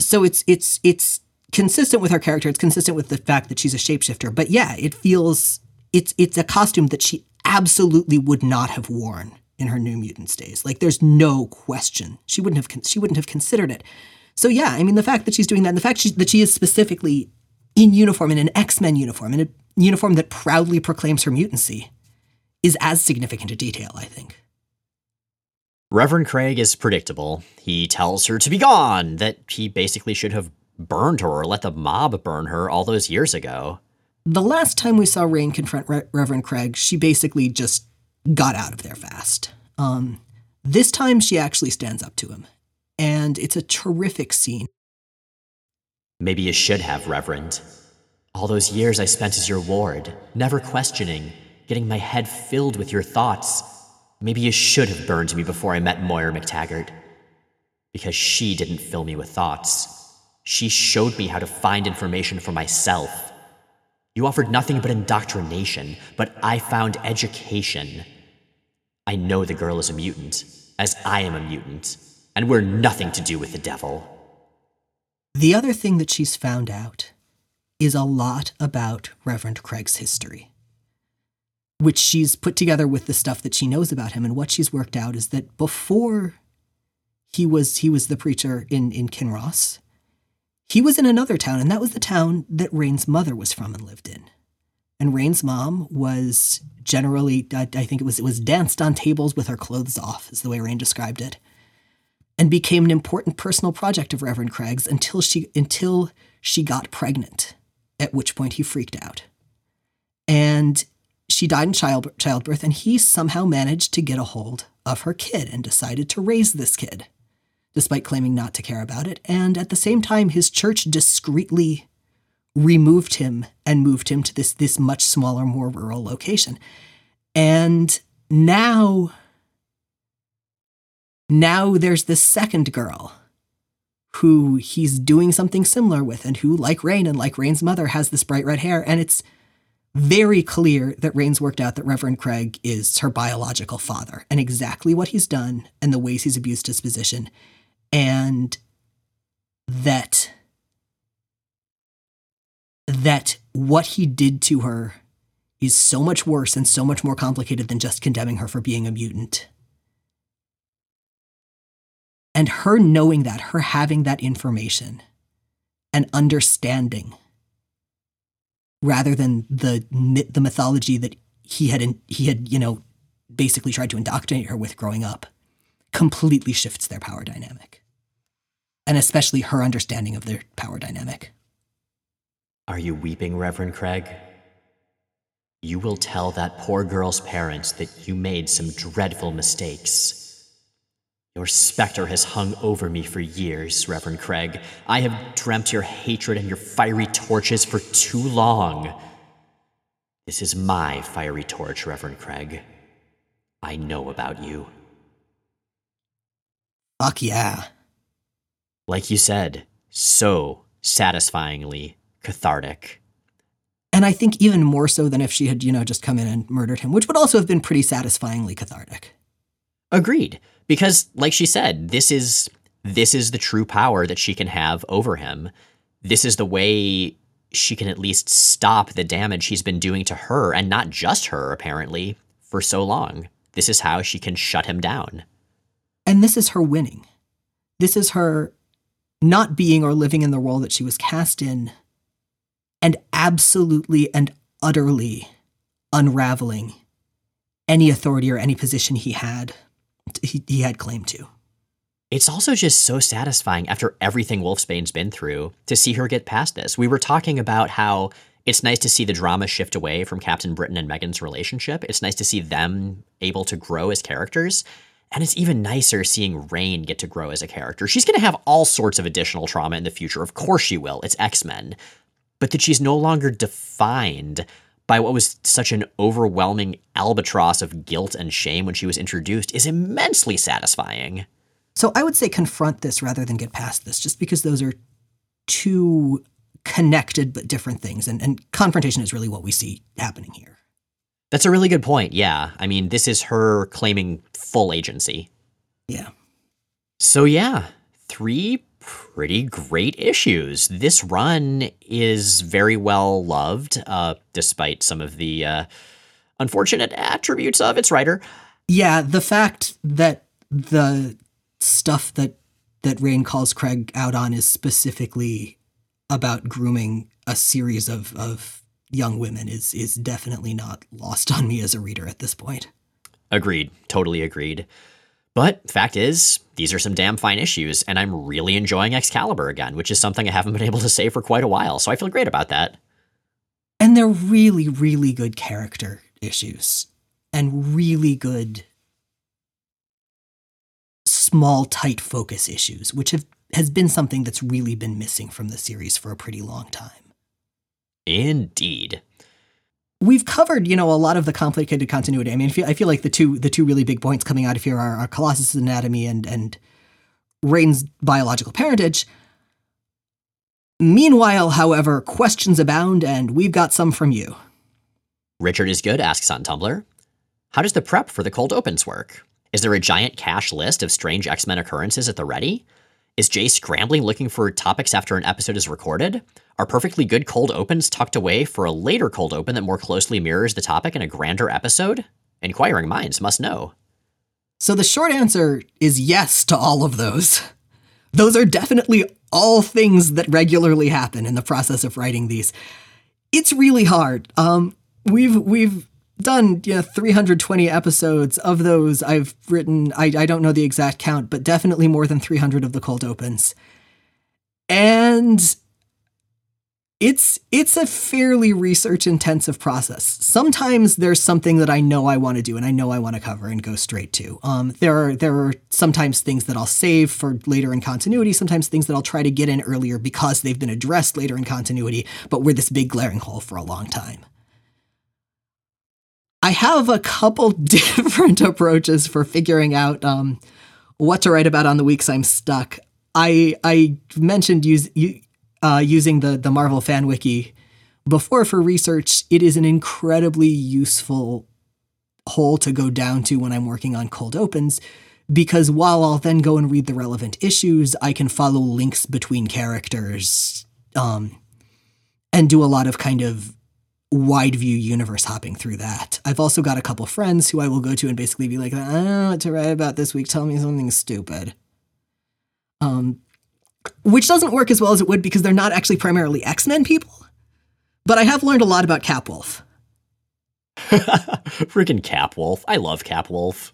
so it's it's it's consistent with her character. It's consistent with the fact that she's a shapeshifter. But yeah, it feels it's it's a costume that she absolutely would not have worn in her New Mutants days. Like there's no question she wouldn't have she wouldn't have considered it. So yeah, I mean the fact that she's doing that, and the fact she, that she is specifically in uniform in an X Men uniform in a uniform that proudly proclaims her mutancy, is as significant a detail. I think. Reverend Craig is predictable. He tells her to be gone, that he basically should have burned her or let the mob burn her all those years ago. The last time we saw Rahne confront Re- Reverend Craig, she basically just got out of there fast. Um, this time, she actually stands up to him, and it's a terrific scene. Maybe you should have, Reverend. All those years I spent as your ward, never questioning, getting my head filled with your thoughts. Maybe you should have burned me before I met Moira MacTaggert. Because she didn't fill me with thoughts. She showed me how to find information for myself. You offered nothing but indoctrination, but I found education. I know the girl is a mutant, as I am a mutant, and we're nothing to do with the devil. The other thing that she's found out is a lot about Reverend Craig's history, which she's put together with the stuff that she knows about him. And what she's worked out is that before he was he was the preacher in in Kinross, he was in another town, and that was the town that Rahne's mother was from and lived in. And Rahne's mom was generally, I, I think it was it was danced on tables with her clothes off, is the way Rahne described it, and became an important personal project of Reverend Craig's until she until she got pregnant, at which point he freaked out. And she died in child, childbirth, and he somehow managed to get a hold of her kid and decided to raise this kid, despite claiming not to care about it. And at the same time, his church discreetly removed him and moved him to this, this much smaller, more rural location. And now, now there's this second girl who he's doing something similar with, and who, like Rahne and like Rahne's mother, has this bright red hair. And it's very clear that Rahne's worked out that Reverend Craig is her biological father and exactly what he's done and the ways he's abused his position. And that that what he did to her is so much worse and so much more complicated than just condemning her for being a mutant. And her knowing that, her having that information and understanding rather than the the mythology that he had he had, you know, basically tried to indoctrinate her with growing up completely shifts their power dynamic. And especially her understanding of their power dynamic. Are you weeping, Reverend Craig? You will tell that poor girl's parents that you made some dreadful mistakes. Your specter has hung over me for years, Reverend Craig. I have dreamt your hatred and your fiery torches for too long. This is my fiery torch, Reverend Craig. I know about you. Fuck yeah. Like you said, so satisfyingly cathartic. And I think even more so than if she had, you know, just come in and murdered him, which would also have been pretty satisfyingly cathartic. Agreed because like she said this is this is the true power that she can have over him. This is the way she can at least stop the damage he's been doing to her and not just her apparently for so long. This is how she can shut him down. And this is her winning. This is her not being or living in the role that she was cast in and absolutely and utterly unraveling any authority or any position he had he, he had claim to. It's also just so satisfying after everything Wolfsbane's been through to see her get past this. We were talking about how it's nice to see the drama shift away from Captain Britain and Meggan's relationship. It's nice to see them able to grow as characters. And it's even nicer seeing Rahne get to grow as a character. She's going to have all sorts of additional trauma in the future. Of course she will. It's X Men. But that she's no longer defined by what was such an overwhelming albatross of guilt and shame when she was introduced is immensely satisfying. So I would say confront this rather than get past this, just because those are two connected but different things. And, and confrontation is really what we see happening here. That's a really good point. Yeah. I mean, this is her claiming full agency. Yeah. So, yeah, three pretty great issues. This run is very well loved, uh, despite some of the uh, unfortunate attributes of its writer. Yeah, the fact that the stuff that that Rahne calls Craig out on is specifically about grooming a series of, of young women is is definitely not lost on me as a reader at this point. Agreed. Totally agreed. But fact is, these are some damn fine issues, and I'm really enjoying Excalibur again, which is something I haven't been able to say for quite a while. So I feel great about that. And they're really, really good character issues and really good small, tight focus issues, which have has been something that's really been missing from the series for a pretty long time. Indeed. We've covered, you know, a lot of the complicated continuity. I mean, I feel, I feel like the two the two really big points coming out of here are, are Colossus' anatomy and and Rahne's biological parentage. Meanwhile, however, questions abound, and we've got some from you. Richard is good asks on Tumblr. How does the prep for the cold opens work? Is there a giant cache list of strange X Men occurrences at the ready? Is Jay scrambling looking for topics after an episode is recorded? Are perfectly good cold opens tucked away for a later cold open that more closely mirrors the topic in a grander episode? Inquiring minds must know. So the short answer is yes to all of those. Those are definitely all things that regularly happen in the process of writing these. It's really hard. Um, we've we've done yeah 320 episodes of those i've written I, I don't know the exact count but definitely more than 300 of the cold opens and it's it's a fairly research intensive process. Sometimes there's something that i know i want to do and i know i want to cover and go straight to. Um, there are there are sometimes things that i'll save for later in continuity sometimes things that i'll try to get in earlier because they've been addressed later in continuity but were this big glaring hole for a long time. I have a couple different approaches for figuring out um, what to write about on the weeks I'm stuck. I I mentioned use, uh, using the the Marvel fan wiki before for research. It is an incredibly useful hole to go down to when I'm working on cold opens because while I'll then go and read the relevant issues, I can follow links between characters um, and do a lot of kind of wide view universe hopping through that. I've also got a couple friends who I will go to and basically be like, I don't know what to write about this week. Tell me something stupid. Um, which doesn't work as well as it would because they're not actually primarily X Men people. But I have learned a lot about Capwolf. Freaking Capwolf. I love Capwolf.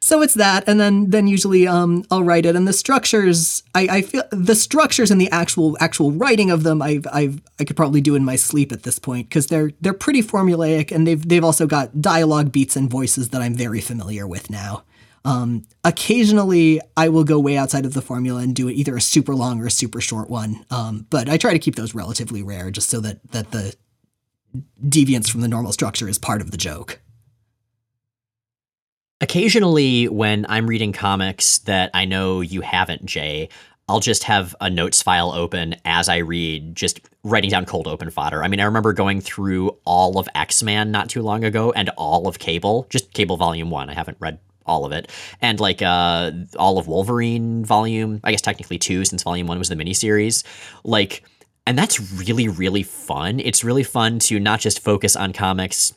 So it's that, and then then usually um, I'll write it, and the structures I, I feel the structures and the actual actual writing of them I've I've I could probably do in my sleep at this point because they're they're pretty formulaic, and they've they've also got dialogue beats and voices that I'm very familiar with now. Um, occasionally, I will go way outside of the formula and do either a super long or a super short one, um, but I try to keep those relatively rare, just so that that the deviance from the normal structure is part of the joke. Occasionally, when I'm reading comics that I know you haven't, Jay, I'll just have a notes file open as I read, just writing down cold open fodder. I mean, I remember going through all of X Man not too long ago and all of Cable, just Cable Volume 1. I haven't read all of it. And like uh, all of Wolverine Volume, I guess technically two, since Volume 1 was the miniseries. Like, and that's really, really fun. It's really fun to not just focus on comics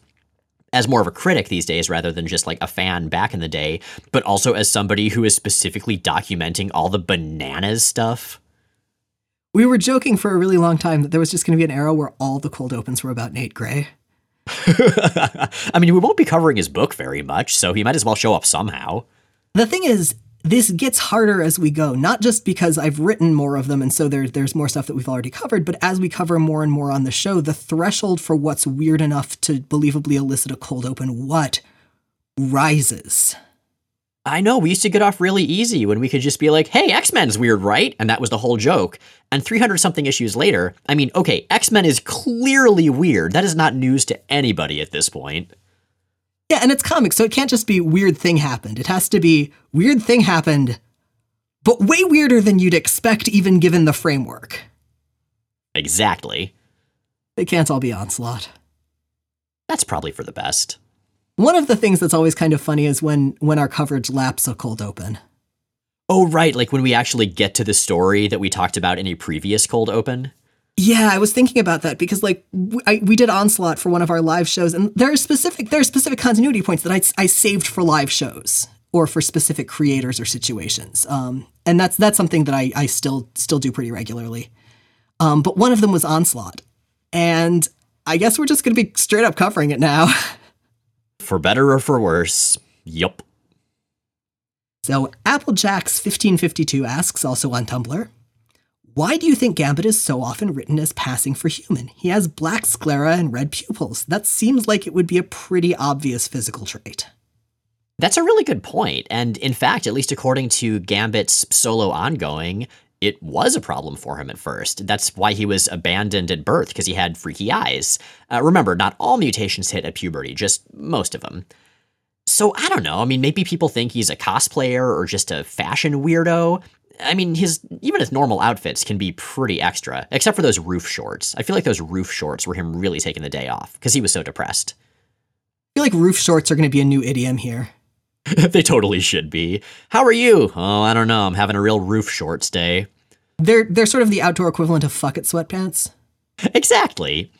as more of a critic these days rather than just like a fan back in the day, but also as somebody who is specifically documenting all the bananas stuff. We were joking for a really long time that there was just going to be an era where all the cold opens were about Nate Gray. I mean, we won't be covering his book very much, so he might as well show up somehow. The thing is, this gets harder as we go, not just because I've written more of them and so there, there's more stuff that we've already covered, but as we cover more and more on the show, the threshold for what's weird enough to believably elicit a cold open what rises. I know, we used to get off really easy when we could just be like, hey, X Men's weird, right? And that was the whole joke. And 300 something issues later, I mean, okay, X Men is clearly weird. That is not news to anybody at this point. Yeah, and it's comics, so it can't just be weird thing happened. It has to be weird thing happened, but way weirder than you'd expect, even given the framework. Exactly. They can't all be Onslaught. That's probably for the best. One of the things that's always kind of funny is when when our coverage laps a cold open. Oh, right. Like when we actually get to the story that we talked about in a previous cold open. Yeah, I was thinking about that because like w- I, we did onslaught for one of our live shows, and there are specific there are specific continuity points that I, I saved for live shows or for specific creators or situations, um, and that's that's something that I, I still still do pretty regularly. Um, but one of them was onslaught, and I guess we're just going to be straight up covering it now. For better or for worse. Yup. So Applejacks 1552 asks, also on Tumblr, why do you think Gambit is so often written as passing for human? He has black sclera and red pupils. That seems like it would be a pretty obvious physical trait. That's a really good point. And in fact, at least according to Gambit's solo ongoing, it was a problem for him at first. That's why he was abandoned at birth, because he had freaky eyes. Uh, remember, not all mutations hit at puberty, just most of them. So I don't know. I mean, maybe people think he's a cosplayer or just a fashion weirdo. I mean, his even his normal outfits can be pretty extra, except for those roof shorts. I feel like those roof shorts were him really taking the day off because he was so depressed. I feel like roof shorts are going to be a new idiom here. they totally should be. How are you? Oh, I don't know. I'm having a real roof shorts day. They're they're sort of the outdoor equivalent of fuck it sweatpants. Exactly.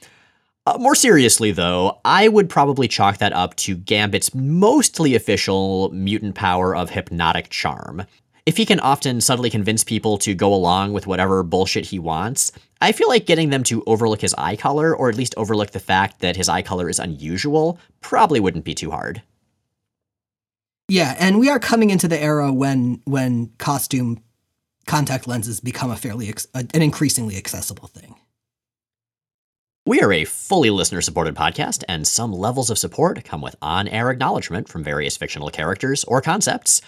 Uh, more seriously, though, I would probably chalk that up to Gambit's mostly official mutant power of hypnotic charm. If he can often subtly convince people to go along with whatever bullshit he wants, I feel like getting them to overlook his eye color, or at least overlook the fact that his eye color is unusual, probably wouldn't be too hard. Yeah, and we are coming into the era when when costume contact lenses become a fairly an increasingly accessible thing. We are a fully listener supported podcast, and some levels of support come with on air acknowledgement from various fictional characters or concepts.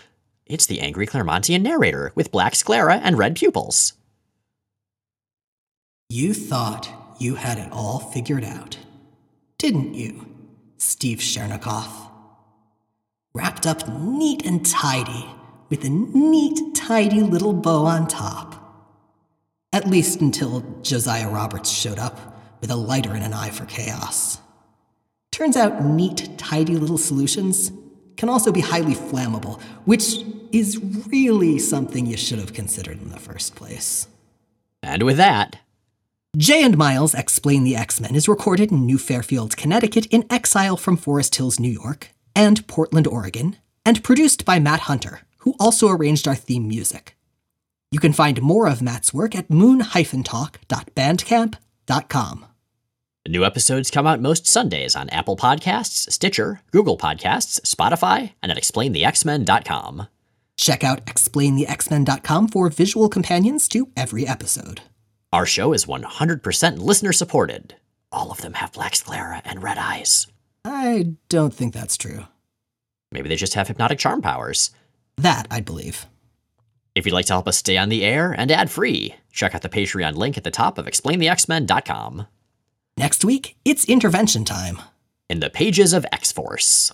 It's the angry Claremontian narrator with black sclera and red pupils. You thought you had it all figured out, didn't you, Steve Chernikov? Wrapped up neat and tidy, with a neat, tidy little bow on top. At least until Josiah Roberts showed up with a lighter and an eye for chaos. Turns out neat, tidy little solutions can also be highly flammable, which is really something you should have considered in the first place. And with that, Jay and Miles Explain the X Men is recorded in New Fairfield, Connecticut, in exile from Forest Hills, New York, and Portland, Oregon, and produced by Matt Hunter, who also arranged our theme music. You can find more of Matt's work at moon-talk.bandcamp.com. New episodes come out most Sundays on Apple Podcasts, Stitcher, Google Podcasts, Spotify, and at explainthexmen.com. Check out explainthexmen.com for visual companions to every episode. Our show is 100% listener supported. All of them have black sclera and red eyes. I don't think that's true. Maybe they just have hypnotic charm powers. That I'd believe. If you'd like to help us stay on the air and ad free, check out the Patreon link at the top of explainthexmen.com. Next week, it's intervention time. In the pages of X Force.